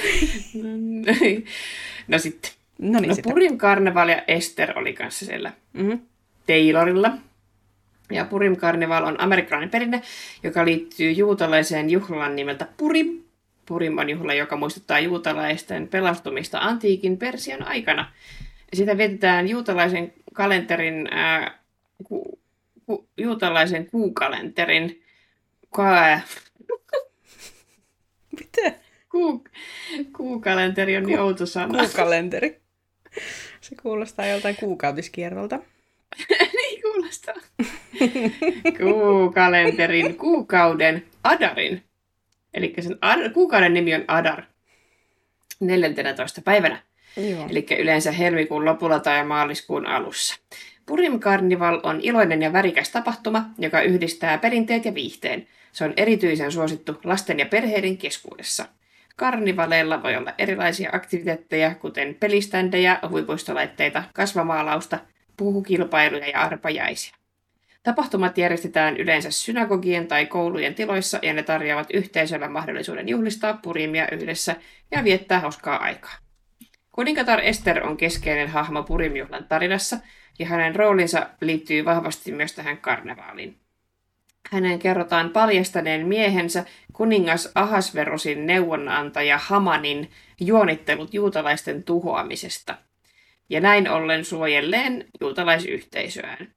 no sitten. No niin, No. Purim Carnival ja Esther oli kanssa siellä Mm-hmm. Taylorilla. Ja Purim Carnival on amerikkalainen perinne, joka liittyy juutalaiseen juhlaan nimeltä Purim. Purim on juhla, joka muistuttaa juutalaisten pelastumista antiikin Persian aikana. Sitä vietetään juutalaisen kalenterin, ää, ku, ku, juutalaisen kuukalenterin, ka, Mitä? ku, kuukalenteri on niin outo sana. Kuukalenteri. Se kuulostaa joltain kuukautiskierrolta. niin kuulostaa. Kuukalenterin, kuukauden, Adarin. Eli sen Ad- kuukauden nimi on Adar. 14. päivänä. Joo. Eli yleensä helmikuun lopulla tai maaliskuun alussa. Purim Carnival on iloinen ja värikäs tapahtuma, joka yhdistää perinteet ja viihteen. Se on erityisen suosittu lasten ja perheiden keskuudessa. Karnivaleilla voi olla erilaisia aktiviteetteja, kuten peliständejä, huipuistolaitteita, kasvamaalausta, puhukilpailuja ja arpajaisia. Tapahtumat järjestetään yleensä synagogien tai koulujen tiloissa ja ne tarjoavat yhteisölle mahdollisuuden juhlistaa purimia yhdessä ja viettää hauskaa aikaa. Kuningatar Ester on keskeinen hahmo Purimjuhlan tarinassa ja hänen roolinsa liittyy vahvasti myös tähän karnevaaliin. Hänen kerrotaan paljastaneen miehensä kuningas Ahasverosin neuvonantaja Hamanin juonittelut juutalaisten tuhoamisesta ja näin ollen suojelleen juutalaisyhteisöään.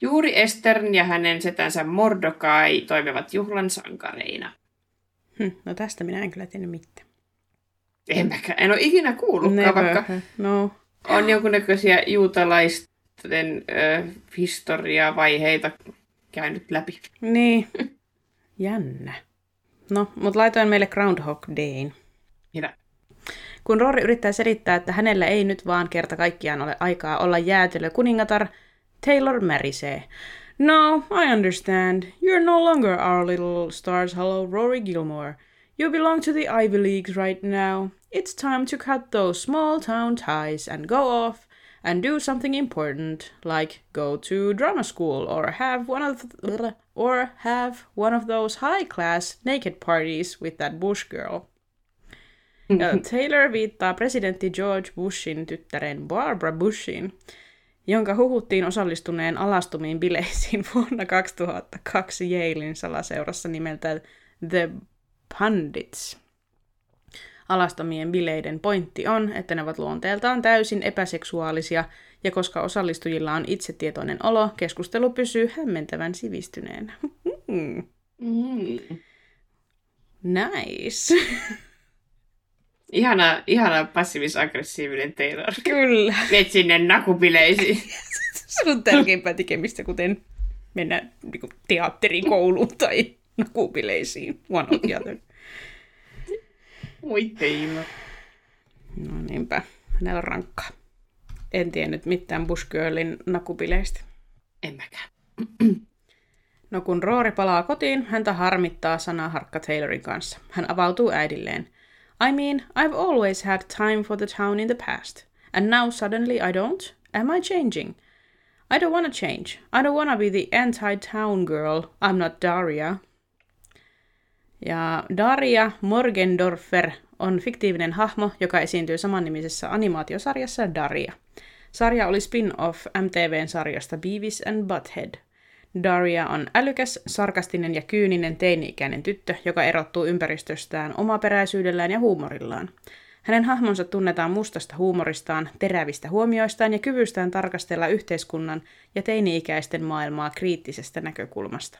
Juuri Estern ja hänen setänsä Mordokai toimivat juhlan sankareina. Hm, no tästä minä en kyllä tiennyt mitään. En, mäkään, en ole ikinä kuullutkaan, vaikka No, on jonkunnäköisiä juutalaisten ö, historiavaiheita käynyt läpi. niin. Jännä. No, mutta laitoin meille Groundhog Dayn. Hyvä. Kun Rory yrittää selittää, että hänellä ei nyt vaan kerta kaikkiaan ole aikaa olla jäätelö kuningatar, Taylor märisee. No, I understand. You're no longer our little Stars Hollow Rory Gilmore. You belong to the Ivy Leagues right now. It's time to cut those small town ties and go off and do something important, like go to drama school or have one of or have one of those high-class naked parties with that Bush girl. Ja Taylor viittaa presidentti George Bushin tyttären Barbara Bushin, jonka huhuttiin osallistuneen alastumiin bileisiin vuonna 2002 Yalein salaseurassa nimeltä The Pundits. Alastomien bileiden pointti on, että ne ovat luonteeltaan täysin epäseksuaalisia, ja koska osallistujilla on itsetietoinen olo, keskustelu pysyy hämmentävän sivistyneenä. Mm. Nice. Ihana, ihana passiivis-aggressiivinen Taylor. Kyllä. Meet sinne nakubileisiin. Se on tärkeämpää tekemistä, kuten mennä niin teatterikouluun tai nakupileisiin. One or the other. Moi. No niinpä, hänellä on rankkaa. En tiennyt mitään Bush Girlin nakupileistä. En mäkään. No kun Roori palaa kotiin, häntä harmittaa sanaharkka Taylorin kanssa. Hän avautuu äidilleen. I mean, I've always had time for the town in the past. And now suddenly I don't? Am I changing? I don't wanna change. I don't wanna be the anti-town girl. I'm not Daria. Ja Daria Morgendorfer on fiktiivinen hahmo, joka esiintyy samannimisessä animaatiosarjassa Daria. Sarja oli spin-off MTVn sarjasta Beavis and Butthead. Daria on älykäs, sarkastinen ja kyyninen teini-ikäinen tyttö, joka erottuu ympäristöstään omaperäisyydellään ja huumorillaan. Hänen hahmonsa tunnetaan mustasta huumoristaan, terävistä huomioistaan ja kyvystään tarkastella yhteiskunnan ja teini-ikäisten maailmaa kriittisestä näkökulmasta.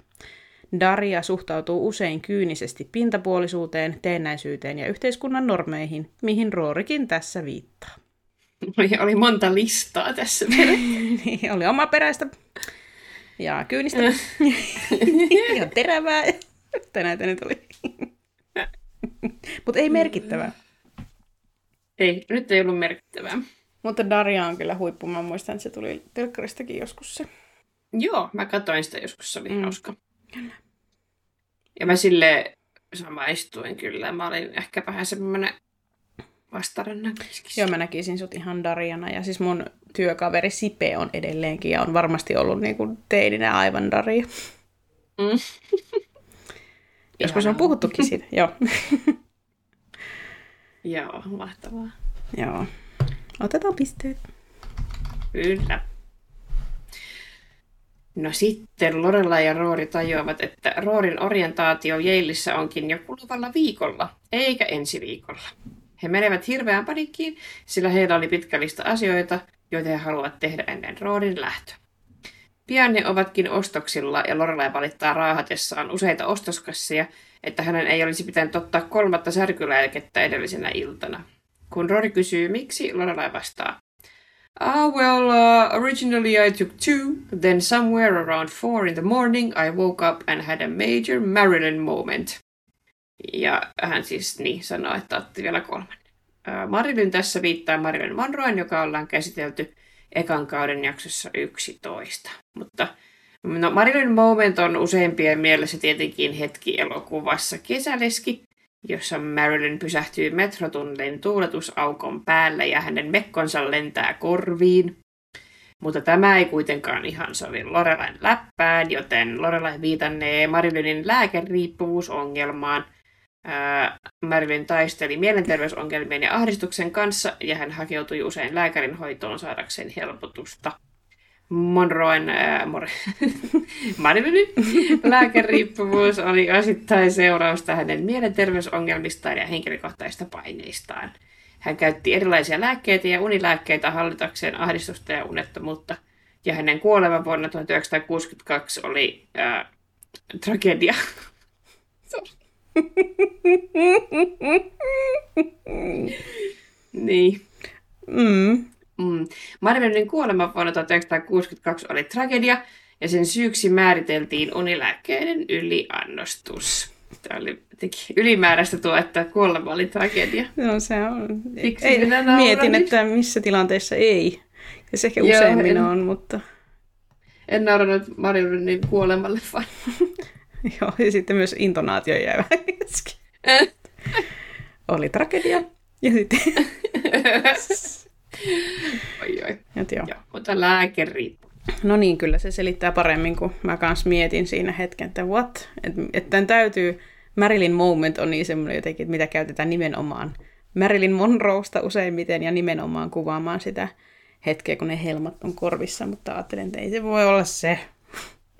Daria suhtautuu usein kyynisesti pintapuolisuuteen, teennäisyyteen ja yhteiskunnan normeihin, mihin Roorikin tässä viittaa. Oli, oli monta listaa tässä. Niin, oli omaperäistä ja kyynistä ja terävää. Mitä näitä nyt oli? Mutta ei merkittävää. ei, nyt ei ollut merkittävää. Mutta Daria on kyllä huippu. Mä muistan, että se tuli telkkaristakin joskus se. Joo, mä katsoin sitä joskus, se oli mm. hauska. Ja mä sille samaistuin kyllä. Mä olin ehkä vähän semmoinen vastarannan keskissä. Joo, mä näkisin sut ihan Dariana. Ja siis mun työkaveri Sipe on edelleenkin ja on varmasti ollut niinku teininä aivan Daria. Mm. Joskus on puhuttukin siitä. Joo. Joo, mahtavaa. Joo. Otetaan pisteet. Kyllä. No sitten Lorella ja Roori tajuavat, että Roorin orientaatio Jeilissä onkin jo kuluvalla viikolla, eikä ensi viikolla. He menevät hirveään panikkiin, sillä heillä oli pitkä lista asioita, joita he haluavat tehdä ennen Roorin lähtöä. Pian he ovatkin ostoksilla ja Lorelai valittaa raahatessaan useita ostoskasseja, että hänen ei olisi pitänyt ottaa kolmatta särkylääkettä edellisenä iltana. Kun Rory kysyy miksi, Lorelai vastaa, Ah, well, uh, originally I took two, then somewhere around four in the morning I woke up and had a major Marilyn moment. Ja hän siis niin sanoo, että otti vielä kolmen. Uh, Marilyn tässä viittaa Marilyn Monroen, joka ollaan käsitelty ekan kauden jaksossa 11. Mutta no, Marilyn Moment on useimpien mielessä tietenkin hetki elokuvassa Kesäleski, jossa Marilyn pysähtyy metrotunnelin tuuletusaukon päälle ja hänen mekkonsa lentää korviin. Mutta tämä ei kuitenkaan ihan sovi Lorelain läppään, joten Lorelai viitannee Marilynin lääkeriippuvuusongelmaan. Ää, Marilyn taisteli mielenterveysongelmien ja ahdistuksen kanssa ja hän hakeutui usein lääkärin hoitoon saadakseen helpotusta. Monroen, ää, Marilynin lääkeriippuvuus oli osittain seurausta hänen mielenterveysongelmistaan ja henkilökohtaisista paineistaan. Hän käytti erilaisia lääkkeitä ja unilääkkeitä hallitakseen ahdistusta ja unettomuutta. Ja hänen kuolema vuonna 1962 oli ää, tragedia. niin. Mm. Mm. Marilynin kuolema vuonna 1962 oli tragedia, ja sen syyksi määriteltiin unilääkkeiden yliannostus. Tämä oli ylimääräistä tuo, että kuolema oli tragedia. No se on. Siksi Ei, mietin, nyt. että missä tilanteessa ei. Ja se ehkä Joo, useimmin en- on, mutta En naurannut Marilynin kuolemalle, vaan joo, ja sitten myös intonaatio jäi vähän kesken. Oli tragedia. Ja sitten Oi, oi. Et joo. Mutta lääke riippuu. No niin, kyllä se selittää paremmin, kun mä kans mietin siinä hetken, että what? Että et tämän täytyy, Marilyn Moment on niin semmoinen jotenkin, että mitä käytetään nimenomaan Marilyn Monroesta useimmiten ja nimenomaan kuvaamaan sitä hetkeä, kun ne helmat on korvissa, mutta ajattelin, että ei se voi olla se.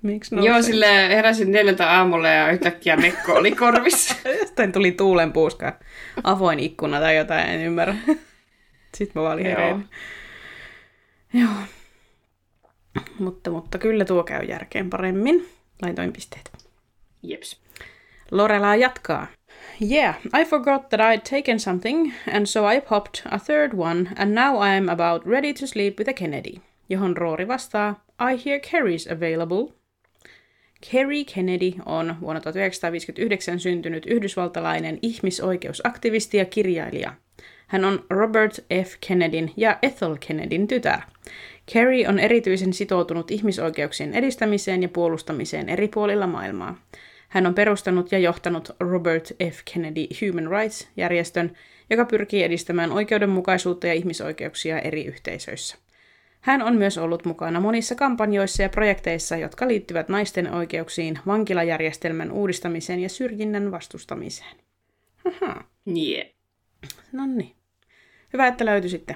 Miksi Joo, sille heräsin neljältä aamulla ja yhtäkkiä Mekko oli korvissa. Jostain tuli tuulenpuuska, avoin ikkuna tai jotain, en ymmärrä. Sitten mä vaan olin Joo. Joo. Mutta, mutta kyllä tuo käy järkeen paremmin. Laitoin pisteet. Jeps. Lorelai jatkaa. Yeah, I forgot that I'd taken something, and so I popped a third one, and now I am about ready to sleep with a Kennedy. Johon Roori vastaa, I hear Carrie's available. Kerry Kennedy on vuonna 1959 syntynyt yhdysvaltalainen ihmisoikeusaktivisti ja kirjailija. Hän on Robert F. Kennedyn ja Ethel Kennedyn tytär. Kerry on erityisen sitoutunut ihmisoikeuksien edistämiseen ja puolustamiseen eri puolilla maailmaa. Hän on perustanut ja johtanut Robert F. Kennedy Human Rights-järjestön, joka pyrkii edistämään oikeudenmukaisuutta ja ihmisoikeuksia eri yhteisöissä. Hän on myös ollut mukana monissa kampanjoissa ja projekteissa, jotka liittyvät naisten oikeuksiin, vankilajärjestelmän uudistamiseen ja syrjinnän vastustamiseen. Aha, Yeah. No niin. Hyvä, että löytyi sitten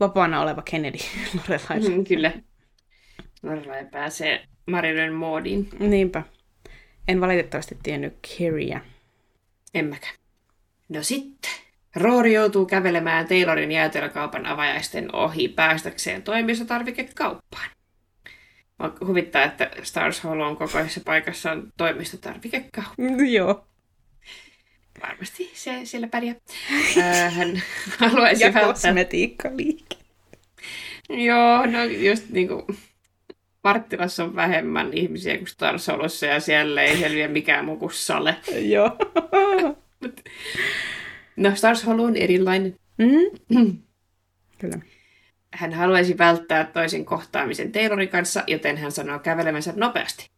vapaana oleva Kennedy Lorelaille. Mm, kyllä. Lorelai pääsee Marilyn moodiin. Niinpä. En valitettavasti tiennyt Carriea. En mäkään. No sitten. Roori joutuu kävelemään Taylorin jäätelökaupan avajaisten ohi päästäkseen toimistotarvikekauppaan. Huvittaa, että Stars Hollow kokoisessa paikassa on toimistotarvikekauppa. Joo. Varmasti se siellä pärjää. Ää, Hän haluaisi Ja välttää... kosmetiikkaliike. Joo, no just niinku... Marttilassa on vähemmän ihmisiä kuin Stars Hollowssa ja siellä ei selviä mikään muu kuin sale. Joo. No Stars Hollow on erilainen. Mm? Kyllä. Hän haluaisi välttää toisen kohtaamisen Taylorin kanssa, joten hän sanoo kävelemänsä nopeasti.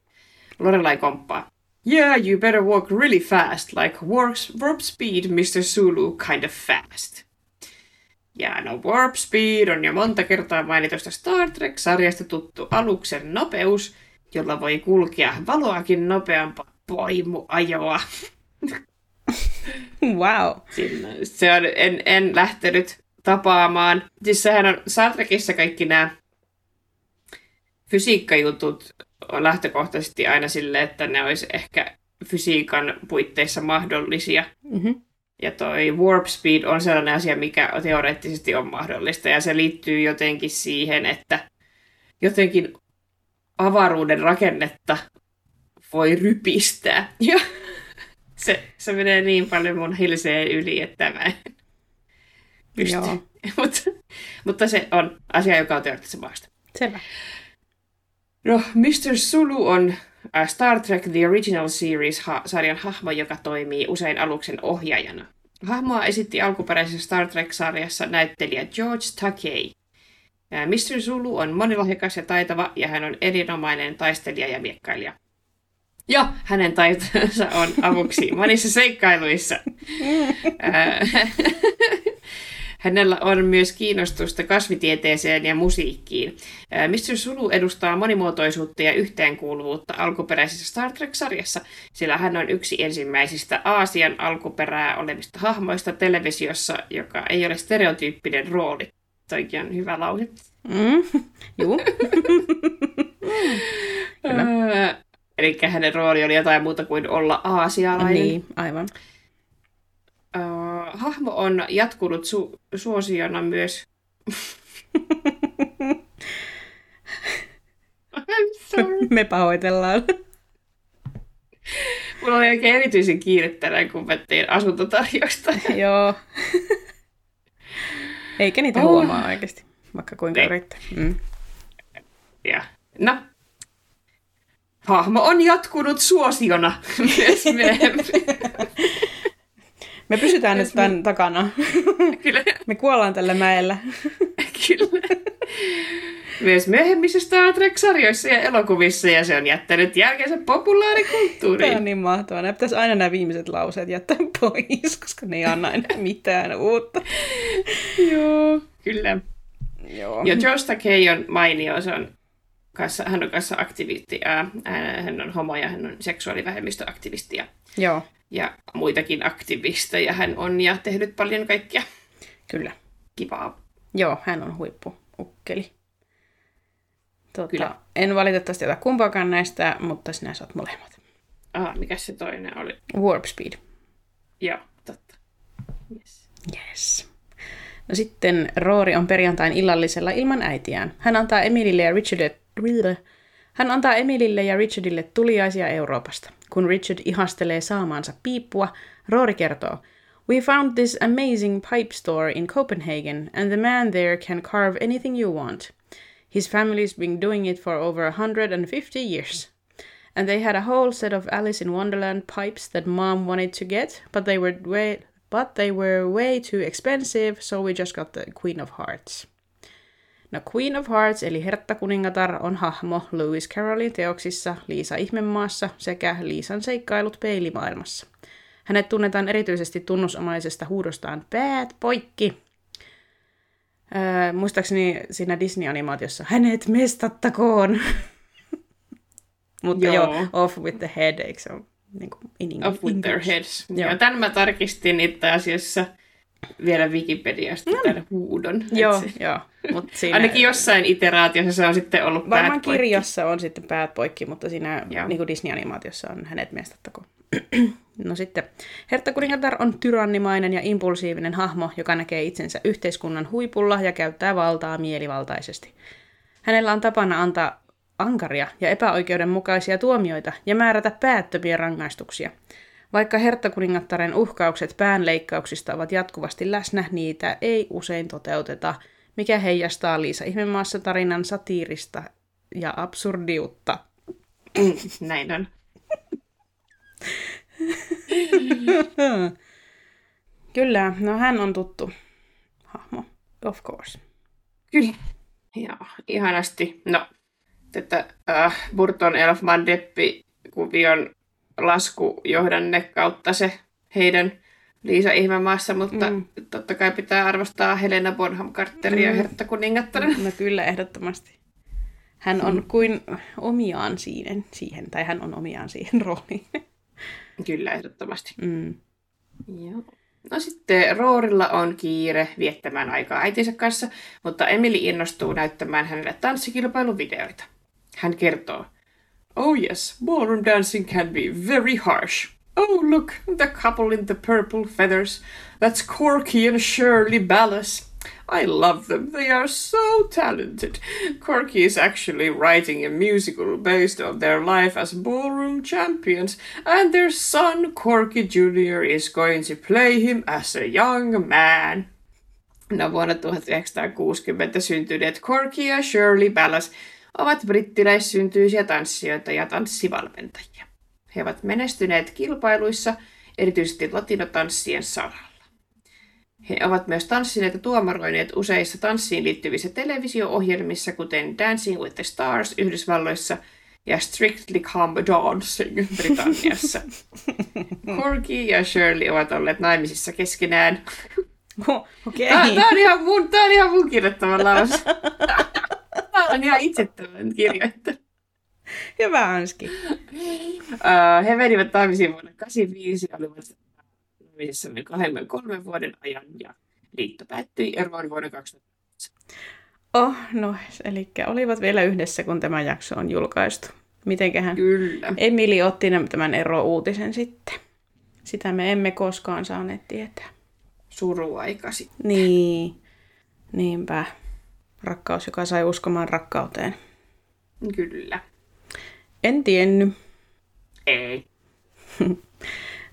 Lorelai komppaa. Yeah, you better walk really fast, like warp, warp speed, Mr. Zulu, kind of fast. Ja no warp speed on jo monta kertaa mainitusta Star Trek-sarjasta tuttu aluksen nopeus, jolla voi kulkea valoakin nopeampaa poimuajoa. Wow. Sinne. Se on, en, en lähtenyt tapaamaan. Siis sehän on Star Trekissä kaikki nämä fysiikkajutut lähtökohtaisesti aina sille, että ne olisi ehkä fysiikan puitteissa mahdollisia. Mm-hmm. Ja toi warp speed on sellainen asia, mikä teoreettisesti on mahdollista. Ja se liittyy jotenkin siihen, että jotenkin avaruuden rakennetta voi rypistää. Ja se, se menee niin paljon mun hilseen yli, että mä en pysty. Joo. mutta, mutta se on asia, joka on teoreettisesti mahdollista. Selvä. No, Mr. Sulu on äh, Star Trek The Original Series-sarjan hahmo, joka toimii usein aluksen ohjaajana. Hahmoa esitti alkuperäisessä Star Trek-sarjassa näyttelijä George Takei. Äh, Mr. Zulu on monilahjakas ja taitava, ja hän on erinomainen taistelija ja miekkailija. Ja hänen taitonsa on avuksi monissa seikkailuissa. Äh, Hänellä on myös kiinnostusta kasvitieteeseen ja musiikkiin. Ää, Mr. Sulu edustaa monimuotoisuutta ja yhteenkuuluvuutta alkuperäisessä Star Trek-sarjassa, sillä hän on yksi ensimmäisistä Aasian alkuperää olevista hahmoista televisiossa, joka ei ole stereotyyppinen rooli. Toikin on hyvä lause. Mm. Juu. Öö, Eli hänen rooli oli jotain muuta kuin olla aasialainen. niin, aivan. Öö, hahmo on jatkunut su- suosiona myös... I'm sorry. Me pahoitellaan. Mulla oli oikein erityisen kiire tänään, kun mä tein asuntotarjousta. Joo. Eikä niitä Oh. huomaa oikeasti, vaikka kuinka Ei. yrittää. Mm. Ja, no. Hahmo on jatkunut suosiona myös myöhemmin. Me pysytään nyt tämän takana. Kyllä, Me kuollaan tällä mäellä. kyllä. Myös myöhemmissä Star Trek-sarjoissa ja elokuvissa, ja se on jättänyt jälkeensä Tämä populaarikulttuuriin. on niin mahtavaa. Nämä pitäisi aina nämä viimeiset lauseet jättää pois, koska ne ei anna enää mitään uutta. Joo. Kyllä. Joo. Ja Josta Kay on mainio, se on kanssa, hän on kanssa aktivisti, ää, hän on homo ja hän on seksuaalivähemmistöaktivisti ja, Joo, ja muitakin aktivisteja hän on ja tehnyt paljon kaikkia kyllä. kivaa. Joo, hän on huippuukkeli. Tota, Kyllä. en valitettavasti ota kumpaakaan näistä, mutta sinä saat molemmat. Ah, mikä se toinen oli? Warp Speed. Joo, totta. Yes. Yes. No sitten Roori on perjantain illallisella ilman äitiään. Hän antaa Emilille ja Richardille, hän antaa Emilille ja Richardille tuliaisia Euroopasta. Kun Richard ihastelee saamaansa piippua, Roori kertoo, We found this amazing pipe store in Copenhagen, and the man there can carve anything you want. His family's been doing it for over 150 years. And they had a whole set of Alice in Wonderland pipes that mom wanted to get, but they were way but they were way too expensive, so we just got the Queen of Hearts. No Queen of Hearts eli Hertta kuningatar on hahmo Lewis Carrollin teoksissa Liisa ihmemaassa sekä Liisan seikkailut peilimaailmassa. Hänet tunnetaan erityisesti tunnusomaisesta huudostaan Päät poikki. Öö, muistaakseni siinä Disney-animaatiossa hänet mestattakoon. Mutta joo. Joo. off with the head, eikö se ole niin kuin in Off with their heads. Joo. Joo. Tämän mä tarkistin itse asiassa vielä Wikipediasta tämän huudon. Joo, se- joo. Mut siinä, Ainakin jossain iteraatiossa se on sitten ollut Varmaan päät poikki. kirjassa on sitten päät poikki, mutta siinä Joo. niin kuin Disney-animaatiossa on hänet mestattako. no sitten, Hertta kuningatar on tyrannimainen ja impulsiivinen hahmo, joka näkee itsensä yhteiskunnan huipulla ja käyttää valtaa mielivaltaisesti. Hänellä on tapana antaa ankaria ja epäoikeudenmukaisia tuomioita ja määrätä päättömiä rangaistuksia. Vaikka herttakuningattaren uhkaukset päänleikkauksista ovat jatkuvasti läsnä, niitä ei usein toteuteta, mikä heijastaa Liisa Ihmemaassa tarinan satiirista ja absurdiutta. Näin on. Kyllä, no hän on tuttu hahmo, of course. Kyllä. Joo, ihanasti. No, tätä äh, Burton Elfman Deppi kuvion laskujohdanne kautta se heidän Liisa Ihmemaassa, mutta Mm. mm. totta kai pitää arvostaa Helena Bonham Carteria Mm. mm. Hertta kuningattaren. No kyllä, ehdottomasti. Hän on kuin omiaan siihen, siihen, tai hän on omiaan siihen rooliin. Kyllä, ehdottomasti. Mm. Joo. No sitten Roorilla on kiire viettämään aikaa äitinsä kanssa, mutta Emily innostuu näyttämään hänelle tanssikilpailuvideoita. Hän kertoo, Oh yes, ballroom dancing can be very harsh. Oh look, the couple in the purple feathers. That's Corky and Shirley Ballas. I love them. They are so talented. Corky is actually writing a musical based on their life as ballroom champions, and their son, Corky Jr., is going to play him as a young man. No vuonna 1960 syntyneet Corky ja Shirley Ballas ovat brittiläissyntyisiä tanssijoita ja tanssivalmentajia. He ovat menestyneet kilpailuissa, erityisesti latinotanssien saralla. He ovat myös tanssineet ja tuomaroineet useissa tanssiin liittyvissä televisio-ohjelmissa, kuten Dancing with the Stars Yhdysvalloissa ja Strictly Come Dancing Britanniassa. Corky ja Shirley ovat olleet naimisissa keskenään. Okei. Tää, tää on ihan mun, tää on ihan mun kirjoittama lause. Tää on ihan itse tämän kirjoittanut. Hyvä Anski. Uh, he menivät naimisiin vuonna 1985 ja olivat naimisissa noin 23 vuoden ajan ja liitto päättyi eroon vuonna 2000. Oh, no, eli olivat vielä yhdessä, kun tämä jakso on julkaistu. Mitenköhän Kyllä. Emili otti tämän ero-uutisen sitten? Sitä me emme koskaan saaneet tietää. Suruaika sitten. Niin, niinpä. Rakkaus, joka sai uskomaan rakkauteen. Kyllä. En tiennyt. Ei.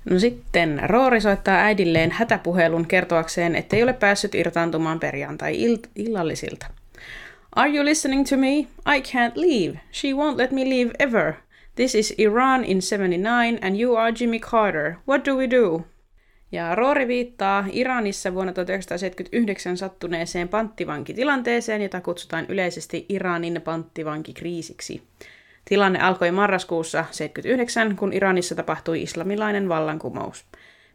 No sitten Roori soittaa äidilleen hätäpuhelun kertoakseen, ettei ole päässyt irtaantumaan perjantai-il- illallisilta. Are you listening to me? I can't leave. She won't let me leave ever. This is Iran in 79 and you are Jimmy Carter. What do we do? Ja Roori viittaa Iranissa vuonna 1979 sattuneeseen panttivankitilanteeseen, jota kutsutaan yleisesti Iranin panttivankikriisiksi. Tilanne alkoi marraskuussa 1979, kun Iranissa tapahtui islamilainen vallankumous.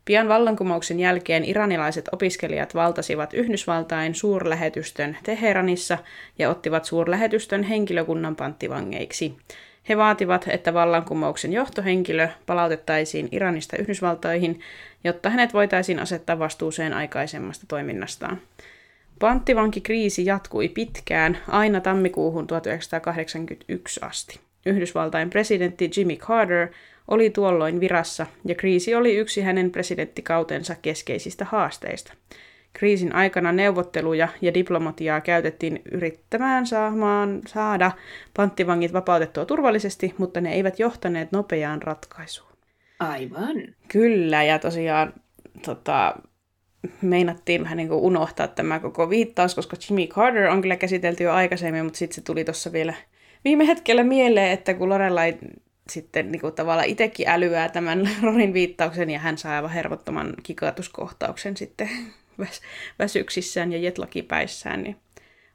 Pian vallankumouksen jälkeen iranilaiset opiskelijat valtasivat Yhdysvaltain suurlähetystön Teheranissa ja ottivat suurlähetystön henkilökunnan panttivangeiksi. He vaativat, että vallankumouksen johtohenkilö palautettaisiin Iranista Yhdysvaltoihin, jotta hänet voitaisiin asettaa vastuuseen aikaisemmasta toiminnastaan. Panttivankikriisi jatkui pitkään, aina tammikuuhun 1981 asti. Yhdysvaltain presidentti Jimmy Carter oli tuolloin virassa, ja kriisi oli yksi hänen presidenttikautensa keskeisistä haasteista. Kriisin aikana neuvotteluja ja diplomatiaa käytettiin yrittämään saamaan, saada panttivangit vapautettua turvallisesti, mutta ne eivät johtaneet nopeaan ratkaisuun. Aivan. Kyllä, ja tosiaan tota, meinattiin vähän niin kuin unohtaa tämä koko viittaus, koska Jimmy Carter on kyllä käsitelty jo aikaisemmin, mutta sitten se tuli tuossa vielä viime hetkellä mieleen, että kun Lorelai sitten niin kuin tavallaan itsekin älyää tämän Rorin viittauksen ja hän saa aivan hervottoman kikatuskohtauksen sitten väs- väsyksissään ja jetlakipäissään, niin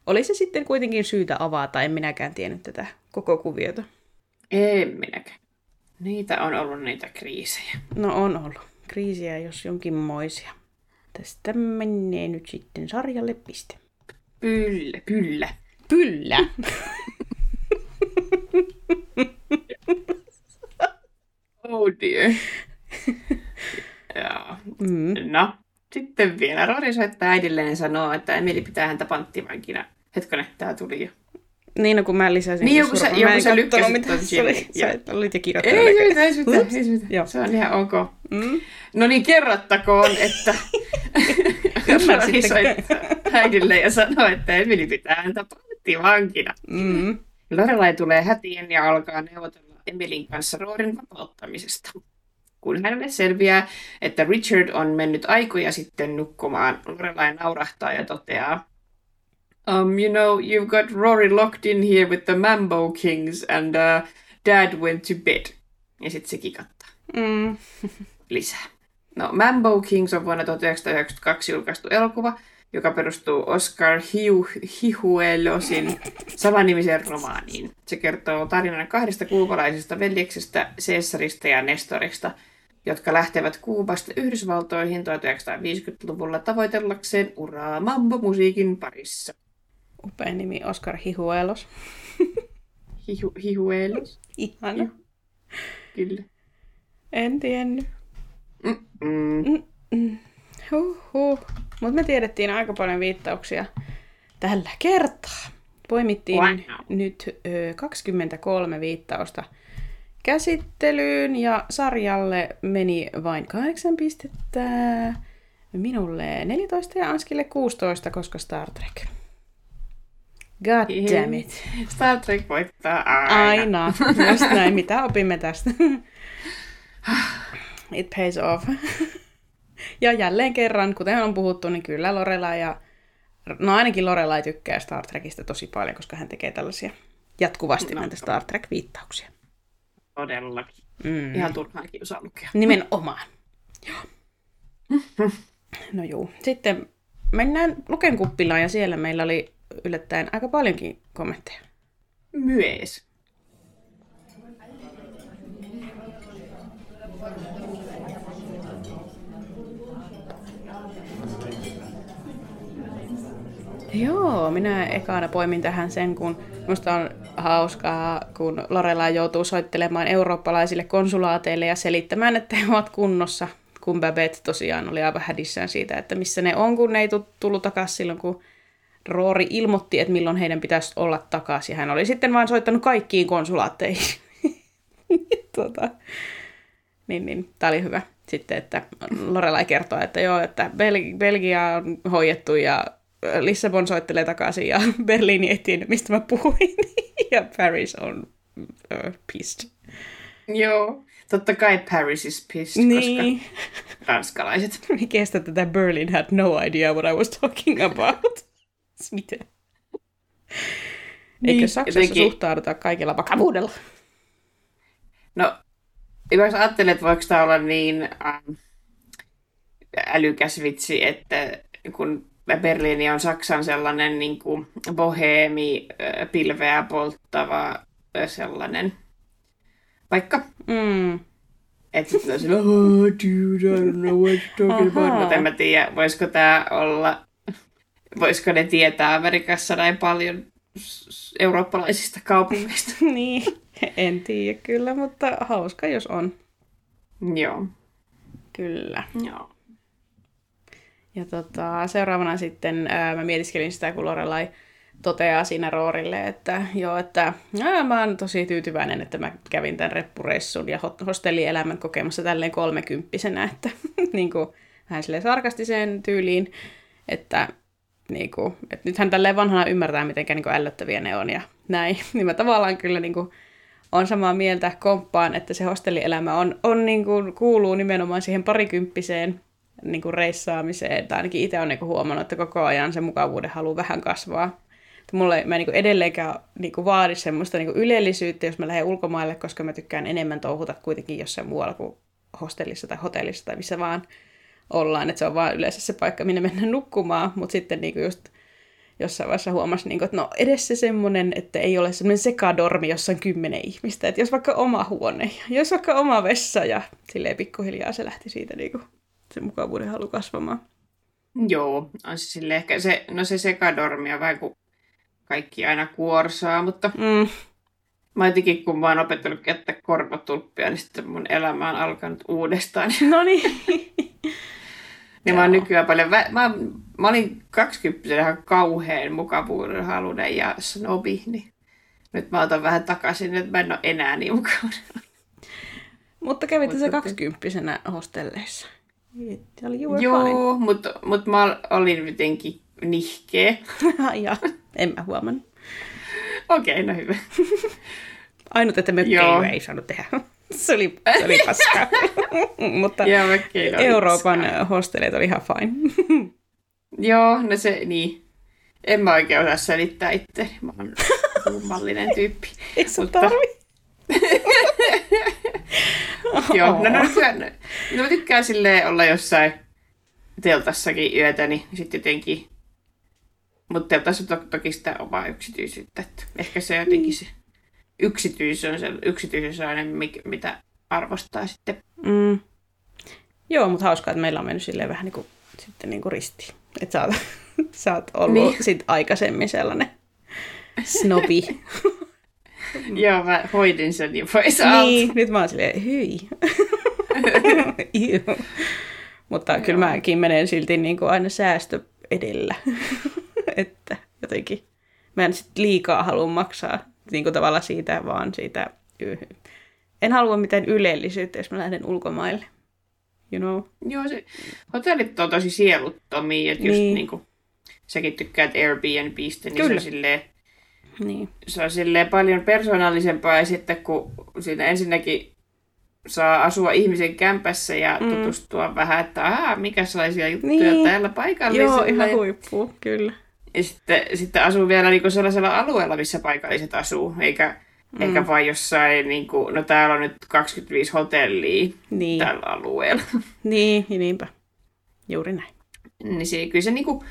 oli se sitten kuitenkin syytä avata, en minäkään tiennyt tätä koko kuviota. En minäkään. Niitä on ollut niitä kriisejä. No on ollut. Kriisiä jos jonkinmoisia. Tästä menee nyt sitten sarjalle piste. Kyllä, kyllä. Kyllä. Oh dear. Joo. mm. No, sitten vielä Rory soittaa äidilleen ja sanoo, että Emili pitää häntä panttivankina. Hetkonen, tää tuli jo. Niin, no kun mä lisäsin. Niin, joku sä- mä joku en sä lykkäsit mitä se oli. Jimmy, Sä olit jo kirjoittanut. Ei syytä, ei syytä, ei syytä. Joo. Se on ihan ok. Mm. No niin, kerrottakoon, että Ymmärsittekö? soittaa äidille ja sanoo, että Emili pitää häntä panttivankina. Mm. Lorelai tulee hätiin ja alkaa neuvotella Emilin kanssa Roorin vapauttamisesta. Kun hänelle selviää, että Richard on mennyt aikoja sitten nukkumaan, Lorelai naurahtaa ja toteaa, Um, you know, you've got Rory locked in here with the Mambo Kings and uh, Dad went to bed. Ja sitten se kikattaa Mm. lisää. No, Mambo Kings on vuonna 1992 julkaistu elokuva, joka perustuu Oscar Hihuelosin samanimiseen romaaniin. Se kertoo tarinan kahdesta kuubalaisesta veljeksestä, Caesarista ja Nestorista, jotka lähtevät Kuubasta Yhdysvaltoihin 1950-luvulla tavoitellakseen uraa mambo-musiikin parissa. Upea nimi Oscar Hihuelos. Hihu- Hihuelos, Ihana. kyllä. En tiennyt. Huhhuh. Mutta me tiedettiin aika paljon viittauksia tällä kertaa. Poimittiin Wow. nyt ö, 23 viittausta käsittelyyn ja sarjalle meni vain 8 pistettä. Minulle 14 ja Anskille 16, koska Star Trek. God damn it. Star Trek voittaa aina. Aina. Just näin. Mitä opimme tästä? It pays off. Ja jälleen kerran, kuten on puhuttu, niin kyllä Lorelai ja... No ainakin Lorelai tykkää Star Trekistä tosi paljon, koska hän tekee tällaisia jatkuvasti No. näitä Star Trek-viittauksia. Todellakin. Mm. Ihan turhaan kiusaa lukea. Nimenomaan. No juu. Sitten mennään Luken kuppilaan ja siellä meillä oli yllättäen aika paljonkin kommentteja. Myös. Joo, minä ekana poimin tähän sen, kun musta on hauskaa, kun Lorelai joutuu soittelemaan eurooppalaisille konsulaateille ja selittämään, että he ovat kunnossa, kun Babette tosiaan oli aivan hädissään siitä, että missä ne on, kun ne ei tu- tullut takaisin silloin, kun Roori ilmoitti, että milloin heidän pitäisi olla takaisin. Hän oli sitten vaan soittanut kaikkiin konsulaatteihin. tota, niin, niin, tämä oli hyvä. Sitten, että Lorelai kertoo, että joo, että Bel- Belgia on hoidettu ja Lissabon soittelee takaisin ja Berliini ei tiedä, mistä mä puhuin. ja Paris on uh, pissed. Joo. Totta kai Paris is pissed, Niin. koska ranskalaiset. Mä kestä tätä Berlin had no idea what I was talking about. Miten? Eikö Niin, Saksassa jotenkin- suhtauduta kaikilla vakavuudella? No, jos ajattelet, että voiko tämä olla niin ähm, älykäs vitsi, että kun Berliini on Saksan sellainen niin kuin boheemi, pilveä polttava sellainen vaikka, Mm. Että sitten on sillä, oh, dude, I don't know what you're talking about. Mutta en mä tiedä, voisiko tämä olla, voisiko ne tietää Amerikassa näin paljon eurooppalaisista kaupungeista. niin, en tiedä kyllä, mutta hauska jos on. Joo. Kyllä. Joo. Ja tota, seuraavana sitten ää, mä mietiskelin sitä, kun Lorelai toteaa siinä Roorille, että joo, että ää, mä oon tosi tyytyväinen, että mä kävin tämän reppureissun ja hostellielämän kokemassa tälleen kolmekymppisenä, että niin kuin, vähän silleen sarkastiseen tyyliin, että, niin kuin, että nythän tälleen vanhana ymmärtää, miten niin kuin ällöttäviä ne on ja näin, niin mä tavallaan kyllä niin kuin, on samaa mieltä komppaan, että se hostellielämä on, on niin kuin, kuuluu nimenomaan siihen parikymppiseen niin kuin reissaamiseen, tai ainakin itse olen niin huomannut, että koko ajan se mukavuuden halu vähän kasvaa. Että mulle mä en niin edelleenkään niin kuin vaadi semmoista niin kuin ylellisyyttä, jos mä lähden ulkomaille, koska mä tykkään enemmän touhuta kuitenkin jossain muualla kuin hostellissa tai hotellissa tai missä vaan ollaan. Että se on vaan yleensä se paikka, minne mennä nukkumaan, mutta sitten niin kuin just jossain vaiheessa huomasi, niin kuin, että no edes se semmoinen, että ei ole semmoinen sekadormi, jossa on kymmenen ihmistä. Että jos vaikka oma huone, jos vaikka oma vessa ja silleen pikkuhiljaa se lähti siitä niin kuin, se mukavuuden halu kasvamaan. Joo, on se sille ehkä se, no se sekadormia vähän kuin kaikki aina kuorsaa, mutta Mm, mä jotenkin, kun mä oon opettanut käyttää korvatulppia, niin sitten mun elämä on alkanut uudestaan. no niin. Niin mä oon nykyään paljon, vä- mä, mä olin 20 ihan kauheen mukavuuden halunen ja snobi, niin nyt mä otan vähän takaisin, että mä en ole enää niin mukavuuden. Mutta kävitte se kaksikymppisenä hostelleissa. Oli you were fine. Joo, mutta mut mä olin jotenkin nihkeä. ja, en mä huomannut. Okei, okay, no hyvä. Ainut, että mökkeilyä Joo. ei saanut tehdä. Se oli, se oli paskaa. Mutta mökkeily oli Euroopan hostellit oli ihan fine. Joo, no se, niin. En mä oikein osaa selittää itse. Mä oon kummallinen tyyppi. Ei sun Mutta- tarvi. Joo, no, no, no, no, mä tykkään silleen olla jossain teltassakin yötä, niin sitten jotenkin... Mutta teltassa on to- toki sitä omaa yksityisyyttä. Että ehkä se jotenkin se yksityisyys on, se, yksityisyys on aina, mitä arvostaa sitten. Mm. Joo, mutta hauskaa, että meillä on mennyt silleen vähän niin kuin, sitten niin kuin ristiin. Että sä oot, sä oot ollut niin. Niin. sit aikaisemmin sellainen snobi. Joo, mä hoidin sen niin pois alta. niin, nyt mä oon silleen, hyi. Mutta Joo. kyllä mäkin menen silti niin kuin aina säästö edellä. että jotenkin mä en sit liikaa halua maksaa niin kuin tavallaan siitä, vaan siitä en halua mitään ylellisyyttä, jos mä lähden ulkomaille. You know? Joo, se, hotellit on tosi sieluttomia, että just Niin. niin. niin kuin, säkin tykkäät Airbnbistä, niin se Kyllä. on, silleen, Niin. se on silleen paljon persoonallisempaa ja sitten kun siinä ensinnäkin saa asua ihmisen kämpässä ja Mm. tutustua vähän, että aah, mikä sellaisia juttuja Niin. niin. täällä paikallisilla. Joo, ihan huippu, kyllä. ja sitten, sitten asuu vielä niin kuin sellaisella alueella, missä paikalliset asuu, eikä, mm. eikä vain jossain, niin kuin, no täällä on nyt 25 hotellia Niin, tällä alueella. niin ja niinpä. Juuri näin. Niin se, kyllä se niinku,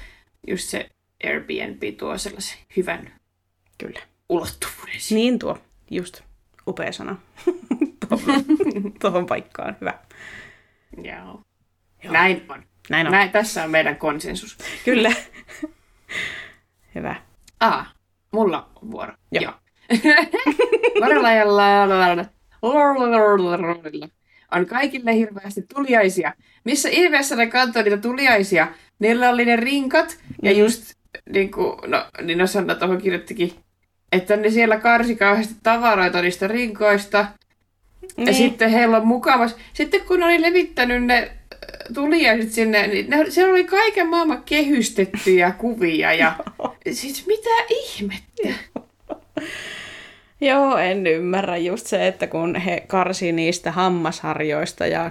just se Airbnb tuo sellaisen hyvän Kyllä. ulottuvuuden siihen. Niin tuo, just. Upea sana. Tuohon- Tuohon paikkaan, hyvä. Joo. Joo. Näin on. Näin on. Näin, tässä on meidän konsensus. Kyllä. hyvä. Ah, mulla on vuoro. Joo. Joo. On kaikille hirveästi tuliaisia. Missä ihmeessä ne kantoi niitä tuliaisia? Niillä oli ne rinkat ja Mm. just niin kuin, no, niin no Sanna tuohon kirjoittikin, että ne siellä karsi kauheasti tavaroita niistä rinkoista. Niin. Ja sitten heillä on mukavas. Sitten kun oli levittänyt ne äh, tuliaiset sinne, niin ne, siellä oli kaiken maailman kehystettyjä kuvia. Ja siis mitä ihmettä? Joo, en ymmärrä just se, että kun he karsi niistä hammasharjoista ja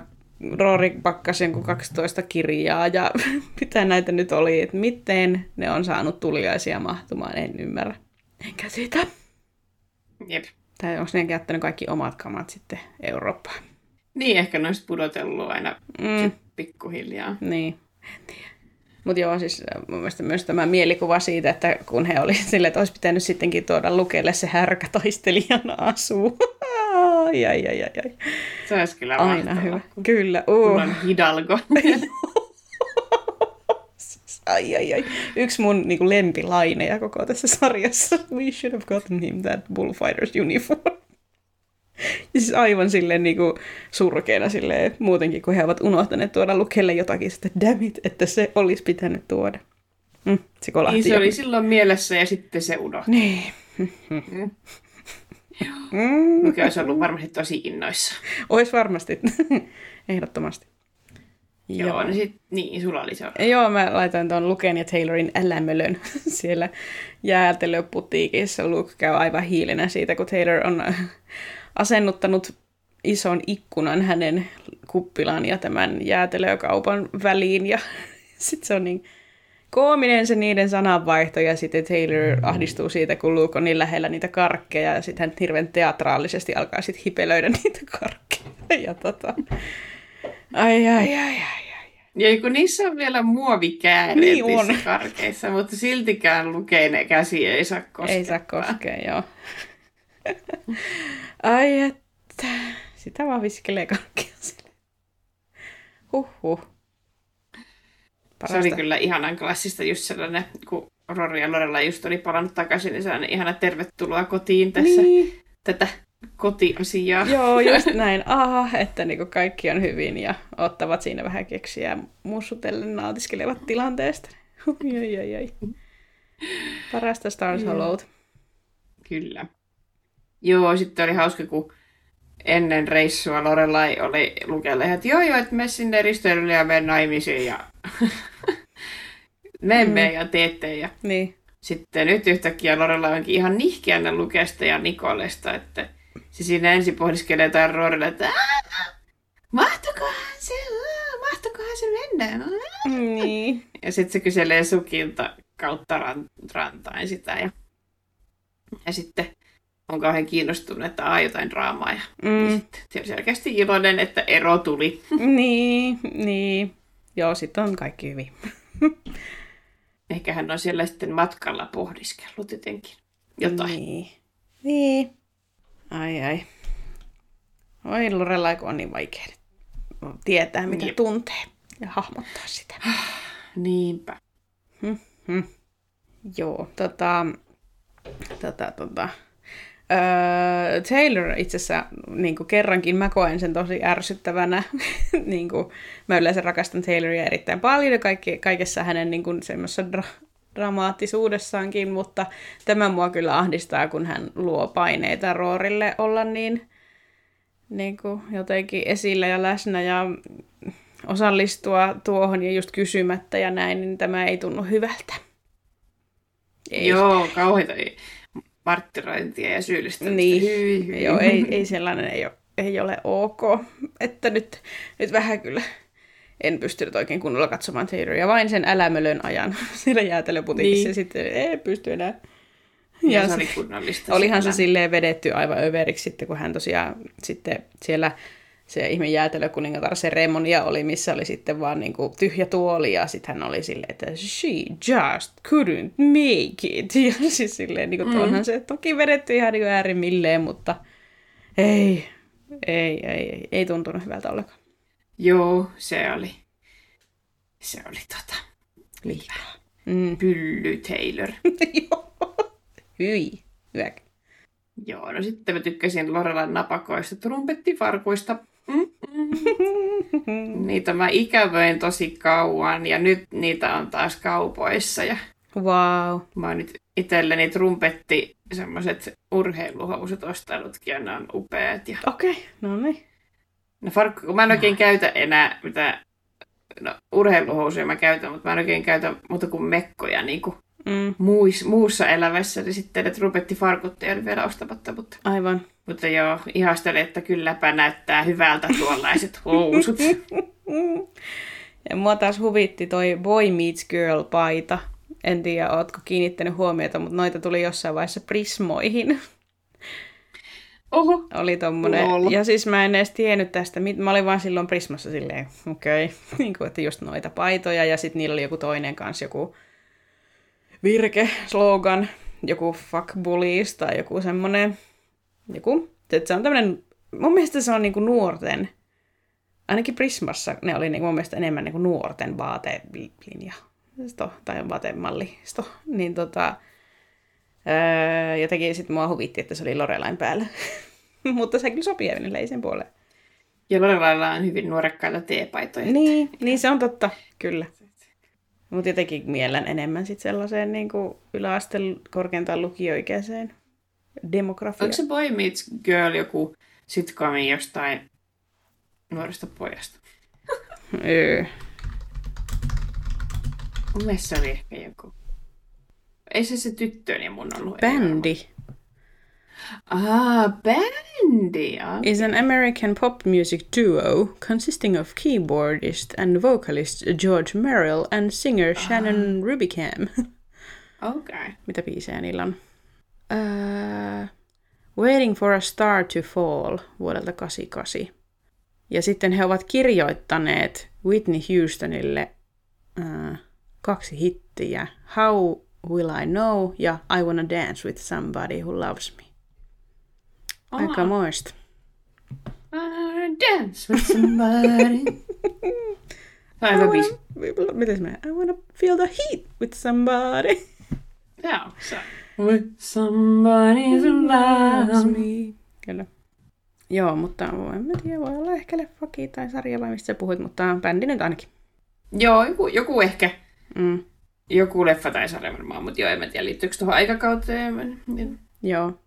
Rory pakkasi jonkun 12 kirjaa ja mitä näitä nyt oli, että miten ne on saanut tuliaisia mahtumaan, en ymmärrä. En käsitä. Jep. Tai onko ne jättänyt kaikki omat kamat sitten Eurooppaan? Niin, ehkä ne olisi pudotellut aina Mm. pikkuhiljaa. Niin, en tiedä. Mutta joo, siis äh, mun mielestä myös tämä mielikuva siitä, että kun he oli silleen, että olisi pitänyt sittenkin tuoda Lukelle se härkätaistelijan asu. Ai, ai, ai, ai, ai. Se olisi kyllä Aina hyvä. kun Kyllä, uh. on Hidalgo. Ai, ai, ai. Yksi mun niin lempilaineja koko tässä sarjassa. We should have gotten him that bullfighters uniform. Ja siis aivan silleen niin kuin surkeena silleen, muutenkin, kun he ovat unohtaneet tuoda lukelle jotakin, että damn it, että se olisi pitänyt tuoda. Mm, se kolahti. Niin se oli silloin mielessä ja sitten se unohtui. Niin. Mm. Mm, Mikä olisi ollut varmasti tosi innoissa. Ois varmasti. Ehdottomasti. Joo, no sit, niin, sulla oli se. Joo, mä laitoin tuon Luken ja Taylorin älämölön siellä jäätelöputiikissa. Luke käy aivan hiilenä siitä, kun Taylor on asennuttanut ison ikkunan hänen kuppilaan ja tämän jäätelökaupan väliin. Ja sitten se on niin koominen se niiden sananvaihto ja sitten Taylor ahdistuu siitä, kun Luke on niin lähellä niitä karkkeja ja sitten hän hirveän teatraalisesti alkaa sitten hipelöidä niitä karkkeja. Ja tota... Ai, ai, ai, ai, ai. Ja kun niissä on vielä muovikääreet Niin on. karkeissa, mutta siltikään lukeinen käsi ei saa koskea. Ei saa koskea, joo. Ai että, sitä vaan viskelee karkkia sille. Huhhuh. Se oli kyllä ihanan klassista just sellainen, kun Rory ja Lorella just oli palannut takaisin, niin sellainen ihana tervetuloa kotiin tässä Niin. tätä kotiasiaa. Joo, just näin. Aha, että niinku kaikki on hyvin ja ottavat siinä vähän keksiä ja mussutellen nautiskelevat tilanteesta. Ai, ai, ai. Parasta Stars. Hollowt. Kyllä. Joo, sitten oli hauska, kun ennen reissua Lorelai oli lukelle, että joo joo, että me sinne risteilylle ja mene naimisiin ja memme Mm. ja teette. Ja Niin. sitten nyt yhtäkkiä Lorelai onkin ihan nihkeänä Lukesta ja Nikolesta, että se siinä ensin pohdiskelee jotain Rorille, että "Aa, mahtokohan se, mahtokohan se mennä. aa." Niin. Ja sitten se kyselee Sukilta kautta ran, rantain sitä. Ja, ja sitten on kauhean kiinnostunut, että aa jotain draamaa. Ja, mm. ja Mm. sitten se on selkeästi iloinen, että ero tuli. Niin, niin. Joo, sitten on kaikki hyvin. Ehkä hän on siellä sitten matkalla pohdiskellut jotenkin jotain. Niin. Niin. Ai ai. Oi Lorelai, kun on niin vaikea tietää, mitä Jep. tuntee ja hahmottaa sitä. Niinpä. Hmm. Joo, tota, tota, tota. Öö, Taylor itse asiassa niin kerrankin mä koen sen tosi ärsyttävänä. niin kuin, mä yleensä rakastan Tayloria erittäin paljon ja kaikki, kaikessa hänen niin kuin, semmoisessa dra- dramaattisuudessaankin, mutta tämä mua kyllä ahdistaa, kun hän luo paineita Roorille olla niin, niin kuin, jotenkin esillä ja läsnä ja osallistua tuohon ja just kysymättä ja näin, niin tämä ei tunnu hyvältä. Ei. Joo, kauheita marttirointia ja syyllistämistä. Niin. Hyi, hyi. Joo, ei, ei sellainen ei ole, ei ole ok. Että nyt, nyt vähän kyllä en pystynyt oikein kunnolla katsomaan Tayloria, vain sen älämölön ajan siellä jäätelöputiikissa Niin. niin. ja sitten ei pysty enää. Ja, Ja se oli kunnollista. Olihan se silleen vedetty aivan överiksi sitten, kun hän tosiaan sitten siellä se ihme jäätelökuningatar seremonia oli, missä oli sitten vaan niin kuin tyhjä tuoli ja sitten hän oli silleen, että she just couldn't make it. Ja siis silleen, niin kuin, Mm. onhan se toki vedetty ihan niin äärimmilleen, mutta ei, ei, ei, ei, ei tuntunut hyvältä ollenkaan. Joo, se oli. Se oli tota, Liikaa. Mm. pylly Taylor. Joo. Hyi. Hyvä. Joo, no sitten mä tykkäsin Lorelan napakoista trumpettifarkuista. Mm-mm. Niitä mä ikävöin tosi kauan ja nyt niitä on taas kaupoissa. Ja Wow. mä oon nyt itselleni trumpetti semmoiset urheiluhousut ostanutkin ja ne on upeat. Ja... Okei, okay. no niin. No farkku, kun mä en oikein käytä enää mitä no, urheiluhousuja mä käytän, mutta mä en oikein käytä muuta kuin mekkoja niin kuin Mm. muis, muussa elämässä, niin sitten ne trumpettifarkut ei ole vielä ostamatta, mutta, Aivan. mutta joo, ihastelin, että kylläpä näyttää hyvältä tuollaiset housut. Ja mua taas huvitti toi Boy Meets Girl-paita. En tiedä, ootko kiinnittänyt huomiota, mutta noita tuli jossain vaiheessa Prismoihin. Oho, Oli tommonen. Lol. Ja siis mä en edes tiennyt tästä. Mä olin vaan silloin Prismassa silleen, okei. Okay. niin kuin, että just noita paitoja. Ja sitten niillä oli joku toinen kanssa, joku virke, slogan, joku fuck bullies tai joku semmonen, joku, että se on tämmönen mun mielestä se on niinku nuorten, ainakin Prismassa ne oli niinku mun mielestä enemmän niinku nuorten vaatelinja sto, tai vaatemallisto. Niin tota, öö, jotenkin sitten mua huvitti, että se oli Lorelain päällä. Mutta se kyllä sopii Evelyn sen puoleen. Ja Lorelailla on hyvin nuorekkaita teepaitoja. Niin, niin se on totta, kyllä. Mutta jotenkin miellän enemmän sit sellaiseen niin kuin yläasteen korkeintaan lukioikäiseen demografiaan. Onko se Boy Meets Girl joku sitcomi jostain nuoresta pojasta? öö. Mun mielestä se oli ehkä joku. Ei se se tyttöni mun ollut. Bändi. Ah, bändi, ja. is an American pop music duo consisting of keyboardist and vocalist George Merrill and singer Shannon Rubicam. Okei. Okay. Mitä biisejä niillä on? Uh, Waiting for a Star to Fall vuodelta 88. Ja sitten he ovat kirjoittaneet Whitney Houstonille uh, kaksi hittiä. How Will I Know ja I Wanna Dance with Somebody Who Loves Me. Aika moista. I dance with somebody. Biisi. miten se menee? I wanna feel the heat with somebody. Joo, se. With somebody who loves me. me. Kyllä. Joo, mutta en mä tiedä, voi olla ehkä leffaki tai sarja vai mistä sä puhuit, mutta bändi nyt ainakin. Joo, joku, joku ehkä. Mm. Joku leffa tai sarja varmaan, mutta joo, en mä tiedä, liittyykö tuohon aikakauteen. Niin. Joo.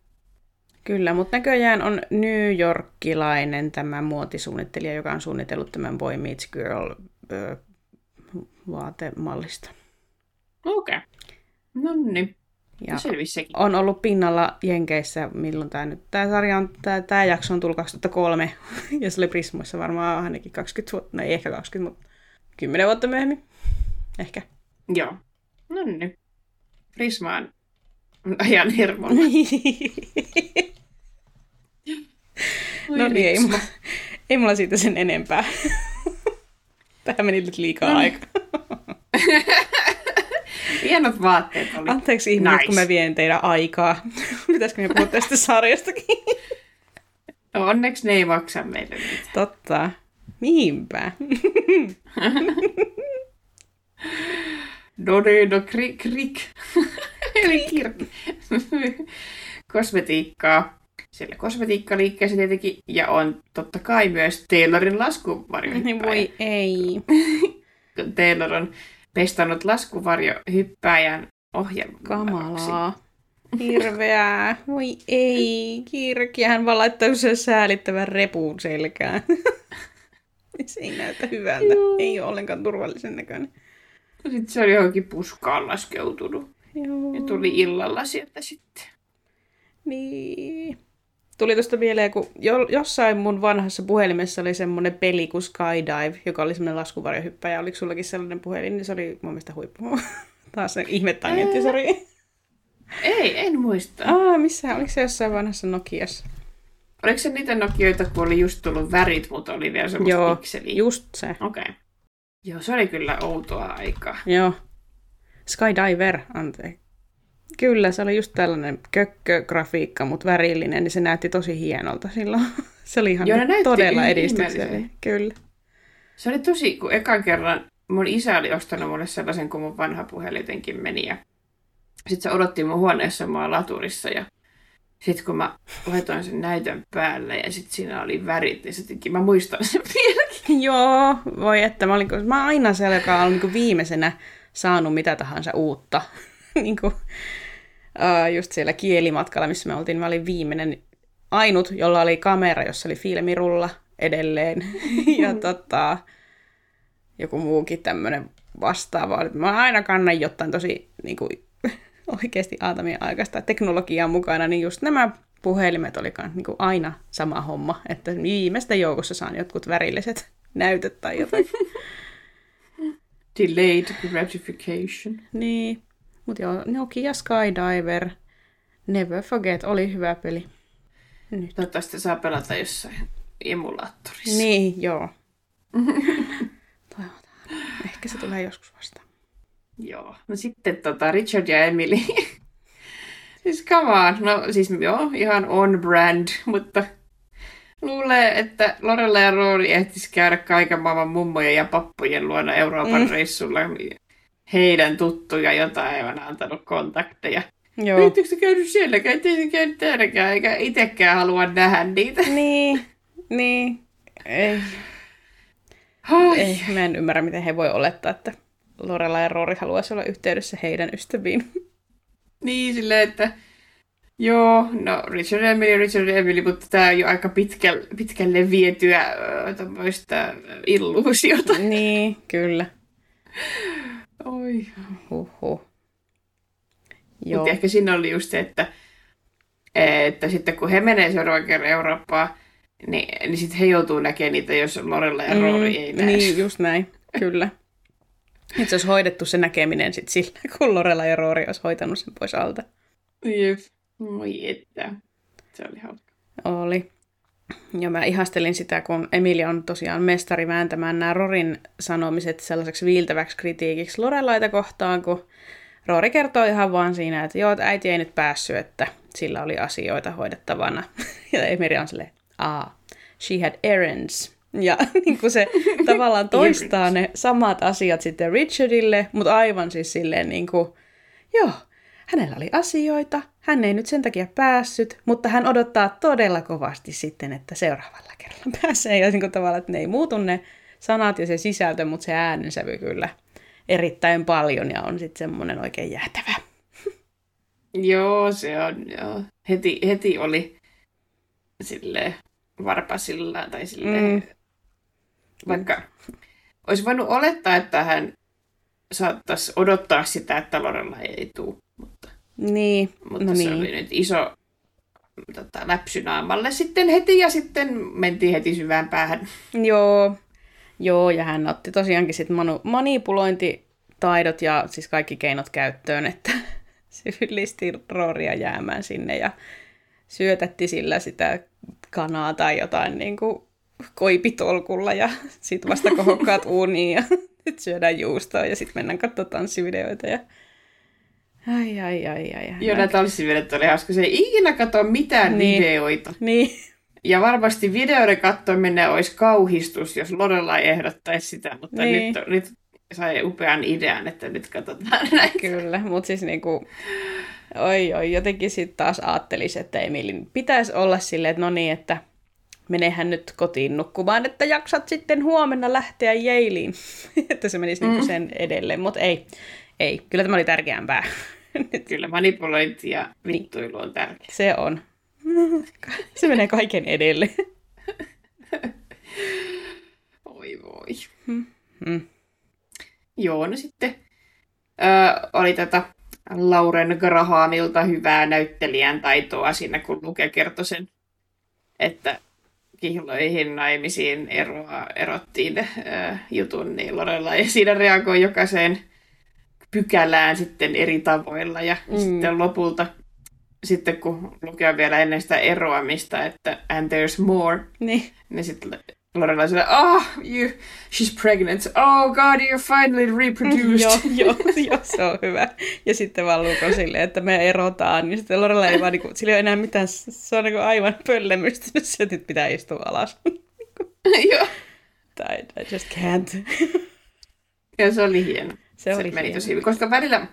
Kyllä, mutta näköjään on New Yorkilainen tämä muotisuunnittelija, joka on suunnitellut tämän Boy Meets Girl ö, vaatemallista. Okei. Okay. No niin. Ja on ollut pinnalla Jenkeissä, milloin tämä nyt, tämä sarja on, tämä, tämä jakso on tullut 2003, ja se oli Prismoissa varmaan ainakin 20 vuotta, no ei ehkä 20, mutta 10 vuotta myöhemmin, ehkä. Joo. No niin. Prismaan ajan hirmon. no niin, ei, mulla, ei mulla siitä sen enempää. Tähän meni nyt liikaa No no. niin. aikaa. Hienot vaatteet oli. Anteeksi ihmiset, Nice. kun mä vien teidän aikaa. Pitäisikö me puhua tästä sarjastakin? Onneksi ne ei maksa meille mitään. Totta. Niinpä. Dodedo krik krik. Eli kirkki. Kosmetiikkaa. Siellä kosmetiikkaliikkeessä tietenkin. Ja on totta kai myös Taylorin laskuvarjohyppäjä. Niin voi ei. Taylor on pestannut laskuvarjohyppääjän ohjelman. Kamalaa. Hirveää. Voi ei. Kirki. Hän vaan laittaa sen säälittävän repun selkään. Se ei näytä hyvältä. Joo. Ei ole ollenkaan turvallisen näköinen. Sitten se oli johonkin puskaan laskeutunut. Joo. Ja tuli illalla sieltä sitten. Niin. Tuli tuosta mieleen, kun jo, jossain mun vanhassa puhelimessa oli semmoinen peli kuin Skydive, joka oli semmoinen laskuvarjohyppäjä. Oliko sullakin sellainen puhelin, niin se oli mun mielestä huippu. Taas se ihmetangentti, sori. Ei, en muista. Aa, missä? Oliko se jossain vanhassa Nokiassa? Oliko se niitä Nokioita, kun oli just tullut värit, mutta oli vielä semmoista Joo, pikseliä? just se. Okei. Okay. Joo, se oli kyllä outoa aikaa. Joo. Skydiver, anteeksi. Kyllä, se oli just tällainen kökkögrafiikka, mutta värillinen, niin se näytti tosi hienolta silloin. Se oli ihan Joo, todella edistyksellinen. Kyllä. Se oli tosi, kun ekan kerran mun isä oli ostanut mulle sellaisen, kun mun vanha puhelin jotenkin meni. Ja sitten se odotti mun huoneessa mua laturissa ja sitten kun mä laitoin sen näytön päälle ja sitten siinä oli värit, niin se teki, mä muistan sen vieläkin. Joo, voi että. Mä, olin, mä aina se, joka on niin viimeisenä saanut mitä tahansa uutta. niin kuin, uh, just siellä kielimatkalla, missä me oltiin, mä olin viimeinen ainut, jolla oli kamera, jossa oli filmirulla edelleen. ja tota, joku muukin tämmöinen vastaava. Mä aina kannan jotain tosi niin kuin, oikeasti aatamien aikaista teknologiaa mukana, niin just nämä puhelimet oli kans niin kuin aina sama homma, että viimeistä joukossa saan jotkut värilliset näytöt tai jotain. Delayed gratification. niin, mutta joo, Nokia Skydiver, Never Forget, oli hyvä peli. Nyt. Toivottavasti saa pelata jossain emulaattorissa. Niin, joo. Toivotaan. Ehkä se tulee joskus vastaan. Joo. No sitten tota, Richard ja Emily. siis come on. No siis joo, ihan on brand, mutta luulee, että Lorella ja Roori ehtis käydä kaiken maailman mummojen ja pappojen luona Euroopan mm. reissulla. Heidän tuttuja jotain eivät antanut kontakteja. Joo. Ettekö se käynyt sielläkään, käynyt täälläkään, eikä itsekään halua nähdä niitä. Niin, niin. Ei. Ei, mä en ymmärrä, miten he voi olettaa, että Lorella ja Rory haluaisi olla yhteydessä heidän ystäviin. Niin, silleen, että joo, no Richard Emily, Richard Emily, mutta tämä on jo aika pitkälle, pitkälle vietyä tämmöistä illuusiota. Niin, kyllä. Oi. Huhhuh. Mutta ehkä siinä oli just se, että, että sitten kun he menee seuraavan kerran Eurooppaan, niin, niin sitten he joutuu näkemään niitä, jos Lorella ja Rory mm, ei näe. Niin, just näin, kyllä. Että se olisi hoidettu se näkeminen sitten sillä, kun Lorella ja Rory olisi hoitanut sen pois alta. Jep. Moi että. Se oli hauska. Oli. Ja mä ihastelin sitä, kun Emilia on tosiaan mestari vääntämään nämä Rorin sanomiset sellaiseksi viiltäväksi kritiikiksi Lorelaita kohtaan, kun Roori kertoo ihan vaan siinä, että joo, että äiti ei nyt päässyt, että sillä oli asioita hoidettavana. Ja Emilia on silleen, ah, she had errands. Ja niin kuin se tavallaan toistaa ne samat asiat sitten Richardille, mutta aivan siis silleen niin kuin, joo, hänellä oli asioita, hän ei nyt sen takia päässyt, mutta hän odottaa todella kovasti sitten, että seuraavalla kerralla pääsee. Ja niin kuin tavallaan, että ne ei muutu ne sanat ja se sisältö, mutta se äänensävy kyllä erittäin paljon ja on sitten semmoinen oikein jäätävä. Joo, se on, joo. Heti, heti oli sille varpasilla tai sille mm. Vaikka olisi voinut olettaa, että hän saattaisi odottaa sitä, että Lorella ei tule, mutta, niin. mutta no se niin. oli nyt iso tota, läpsy naamalle sitten heti ja sitten mentiin heti syvään päähän. Joo, Joo, ja hän otti tosiaankin sitten manu- manipulointitaidot ja siis kaikki keinot käyttöön, että syyllisti Rooria jäämään sinne ja syötätti sillä sitä kanaa tai jotain niin kuin koipitolkulla ja sitten vasta kohokkaat uuniin ja nyt syödään juustoa ja sitten mennään katsomaan tanssivideoita ja Ai, ai, ai, ai. ai. Joo, nämä tanssivideot oli hauska. Se ei ikinä katso mitään niin. videoita. Niin. Ja varmasti videoiden katsominen olisi kauhistus, jos Lorella ei ehdottaisi sitä, mutta niin. nyt, nyt sai upean idean, että nyt katsotaan näitä. Kyllä, mutta siis niinku, oi oi, jotenkin sitten taas ajattelisi, että Emilin pitäisi olla silleen, että no niin, että menehän nyt kotiin nukkumaan, että jaksat sitten huomenna lähteä Jailiin. että se menisi niinku mm. sen edelleen, mutta ei, ei, kyllä tämä oli tärkeämpää. kyllä manipulointi ja vittuilu on tärkeää. Se on. Se menee kaiken edelle. Oi voi. Hmm. Joo, no sitten ö, oli tätä Lauren Grahamilta hyvää näyttelijän taitoa siinä, kun Luke kertoi sen, että kihloihin naimisiin eroa, erottiin ö, jutun, niin Lorella ja siinä reagoi jokaiseen pykälään sitten eri tavoilla ja mm. sitten lopulta sitten kun lukee vielä ennen sitä eroamista, että and there's more, niin, niin sitten Lorella sille, oh, you, she's pregnant. Oh god, you're finally reproduced. joo, joo, joo, se on hyvä. Ja sitten vaan Luke silleen, että me erotaan. Ja sitten Lorella ei vaan, niinku, sillä ei ole enää mitään, se on niinku aivan pöllemystynyt, se nyt pitää istua alas. joo. Tai I just can't. ja se oli hieno. Se, se oli meni hieno. tosi hyvin, koska välillä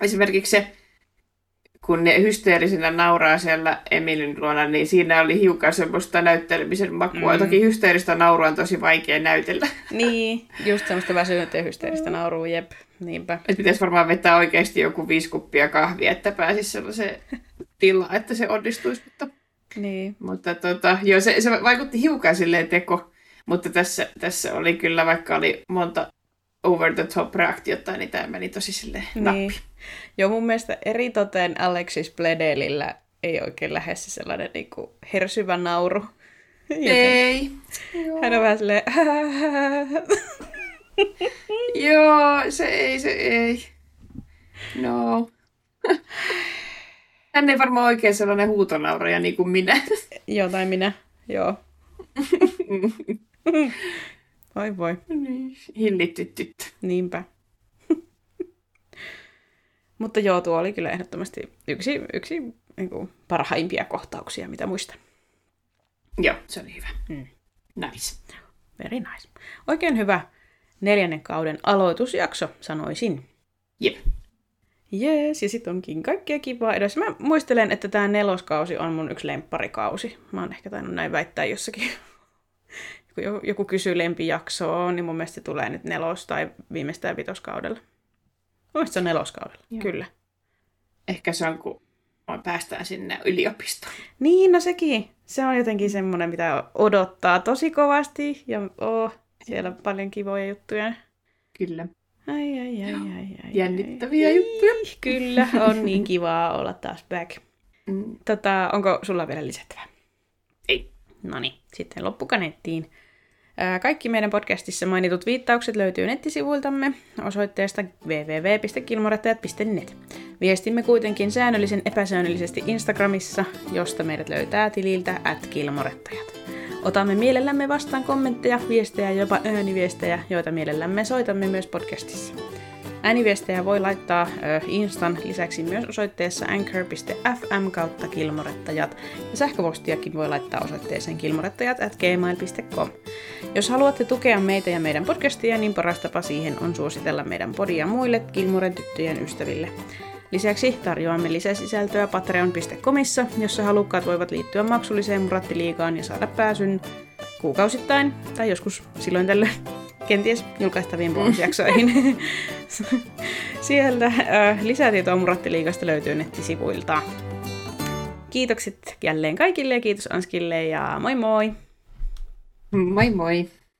esimerkiksi se, kun ne hysteerisinä nauraa siellä Emilin luona, niin siinä oli hiukan semmoista näyttelemisen makua. Mm. Toki hysteeristä naurua on tosi vaikea näytellä. Niin, just semmoista väsynyttä ja hysteeristä naurua, jep, niinpä. Et pitäisi varmaan vetää oikeasti joku viisi kuppia kahvia, että pääsisi sellaiseen tilaan, että se onnistuisi. Mutta, Niin. mutta tota, joo, se, se vaikutti hiukan silleen teko, mutta tässä, tässä oli kyllä, vaikka oli monta over the top reaktiota, niin tämä meni tosi silleen Niin. nappi. Joo, mun mielestä eritoten Alexis Bledelillä ei oikein lähde se sellainen niin kuin hersyvä nauru. Joten Ei. Hän on vähän silleen, Joo, se ei, se ei. No. Hän ei varmaan oikein sellainen huutonauraja niin kuin minä. Joo, tai minä. Joo. Oi voi. Niin, Hillitty tyttö. Niinpä. Mutta joo, tuo oli kyllä ehdottomasti yksi, yksi niin kuin, parhaimpia kohtauksia, mitä muistan. Joo, se oli hyvä. Mm. Nice. Very nice. Oikein hyvä neljännen kauden aloitusjakso, sanoisin. Jep. Jees, ja sitten onkin kaikkea kivaa edessä. Mä muistelen, että tämä neloskausi on mun yksi lempparikausi. Mä oon ehkä tainnut näin väittää jossakin. Kun joku, joku kysyy lempijaksoa, niin mun mielestä se tulee nyt nelos- tai viimeistään vitoskaudella. Mun mielestä se on neloskaudella, Joo. kyllä. Ehkä se on, kun päästään sinne yliopistoon. Niin, no sekin. Se on jotenkin semmoinen, mitä odottaa tosi kovasti. Ja oh, siellä on paljon kivoja juttuja. Kyllä. Ai, ai, ai, ai, ai. Jännittäviä ai. juttuja. Kyllä, on niin kivaa olla taas back. Mm. Tota, onko sulla vielä lisättävää? Ei. No niin, sitten loppukaneettiin. Kaikki meidän podcastissa mainitut viittaukset löytyy nettisivuiltamme osoitteesta www.kilmorettajat.net. Viestimme kuitenkin säännöllisen epäsäännöllisesti Instagramissa, josta meidät löytää tililtä at kilmorettajat. Otamme mielellämme vastaan kommentteja, viestejä ja jopa ääniviestejä, joita mielellämme soitamme myös podcastissa. Ääniviestejä voi laittaa Instan lisäksi myös osoitteessa anchor.fm kautta kilmorettajat ja sähköpostiakin voi laittaa osoitteeseen kilmorettajat at gmail.com. Jos haluatte tukea meitä ja meidän podcastia, niin paras tapa siihen on suositella meidän podia muille Kilmoren tyttöjen ystäville. Lisäksi tarjoamme lisäsisältöä patreon.comissa, jossa halukkaat voivat liittyä maksulliseen Murattiliigaan ja saada pääsyn kuukausittain tai joskus silloin tällöin kenties julkaistaviin bonusjaksoihin. Sieltä äh, lisätietoa Murattiliigasta löytyy nettisivuilta. Kiitokset jälleen kaikille ja kiitos Anskille ja moi moi! Moi moi!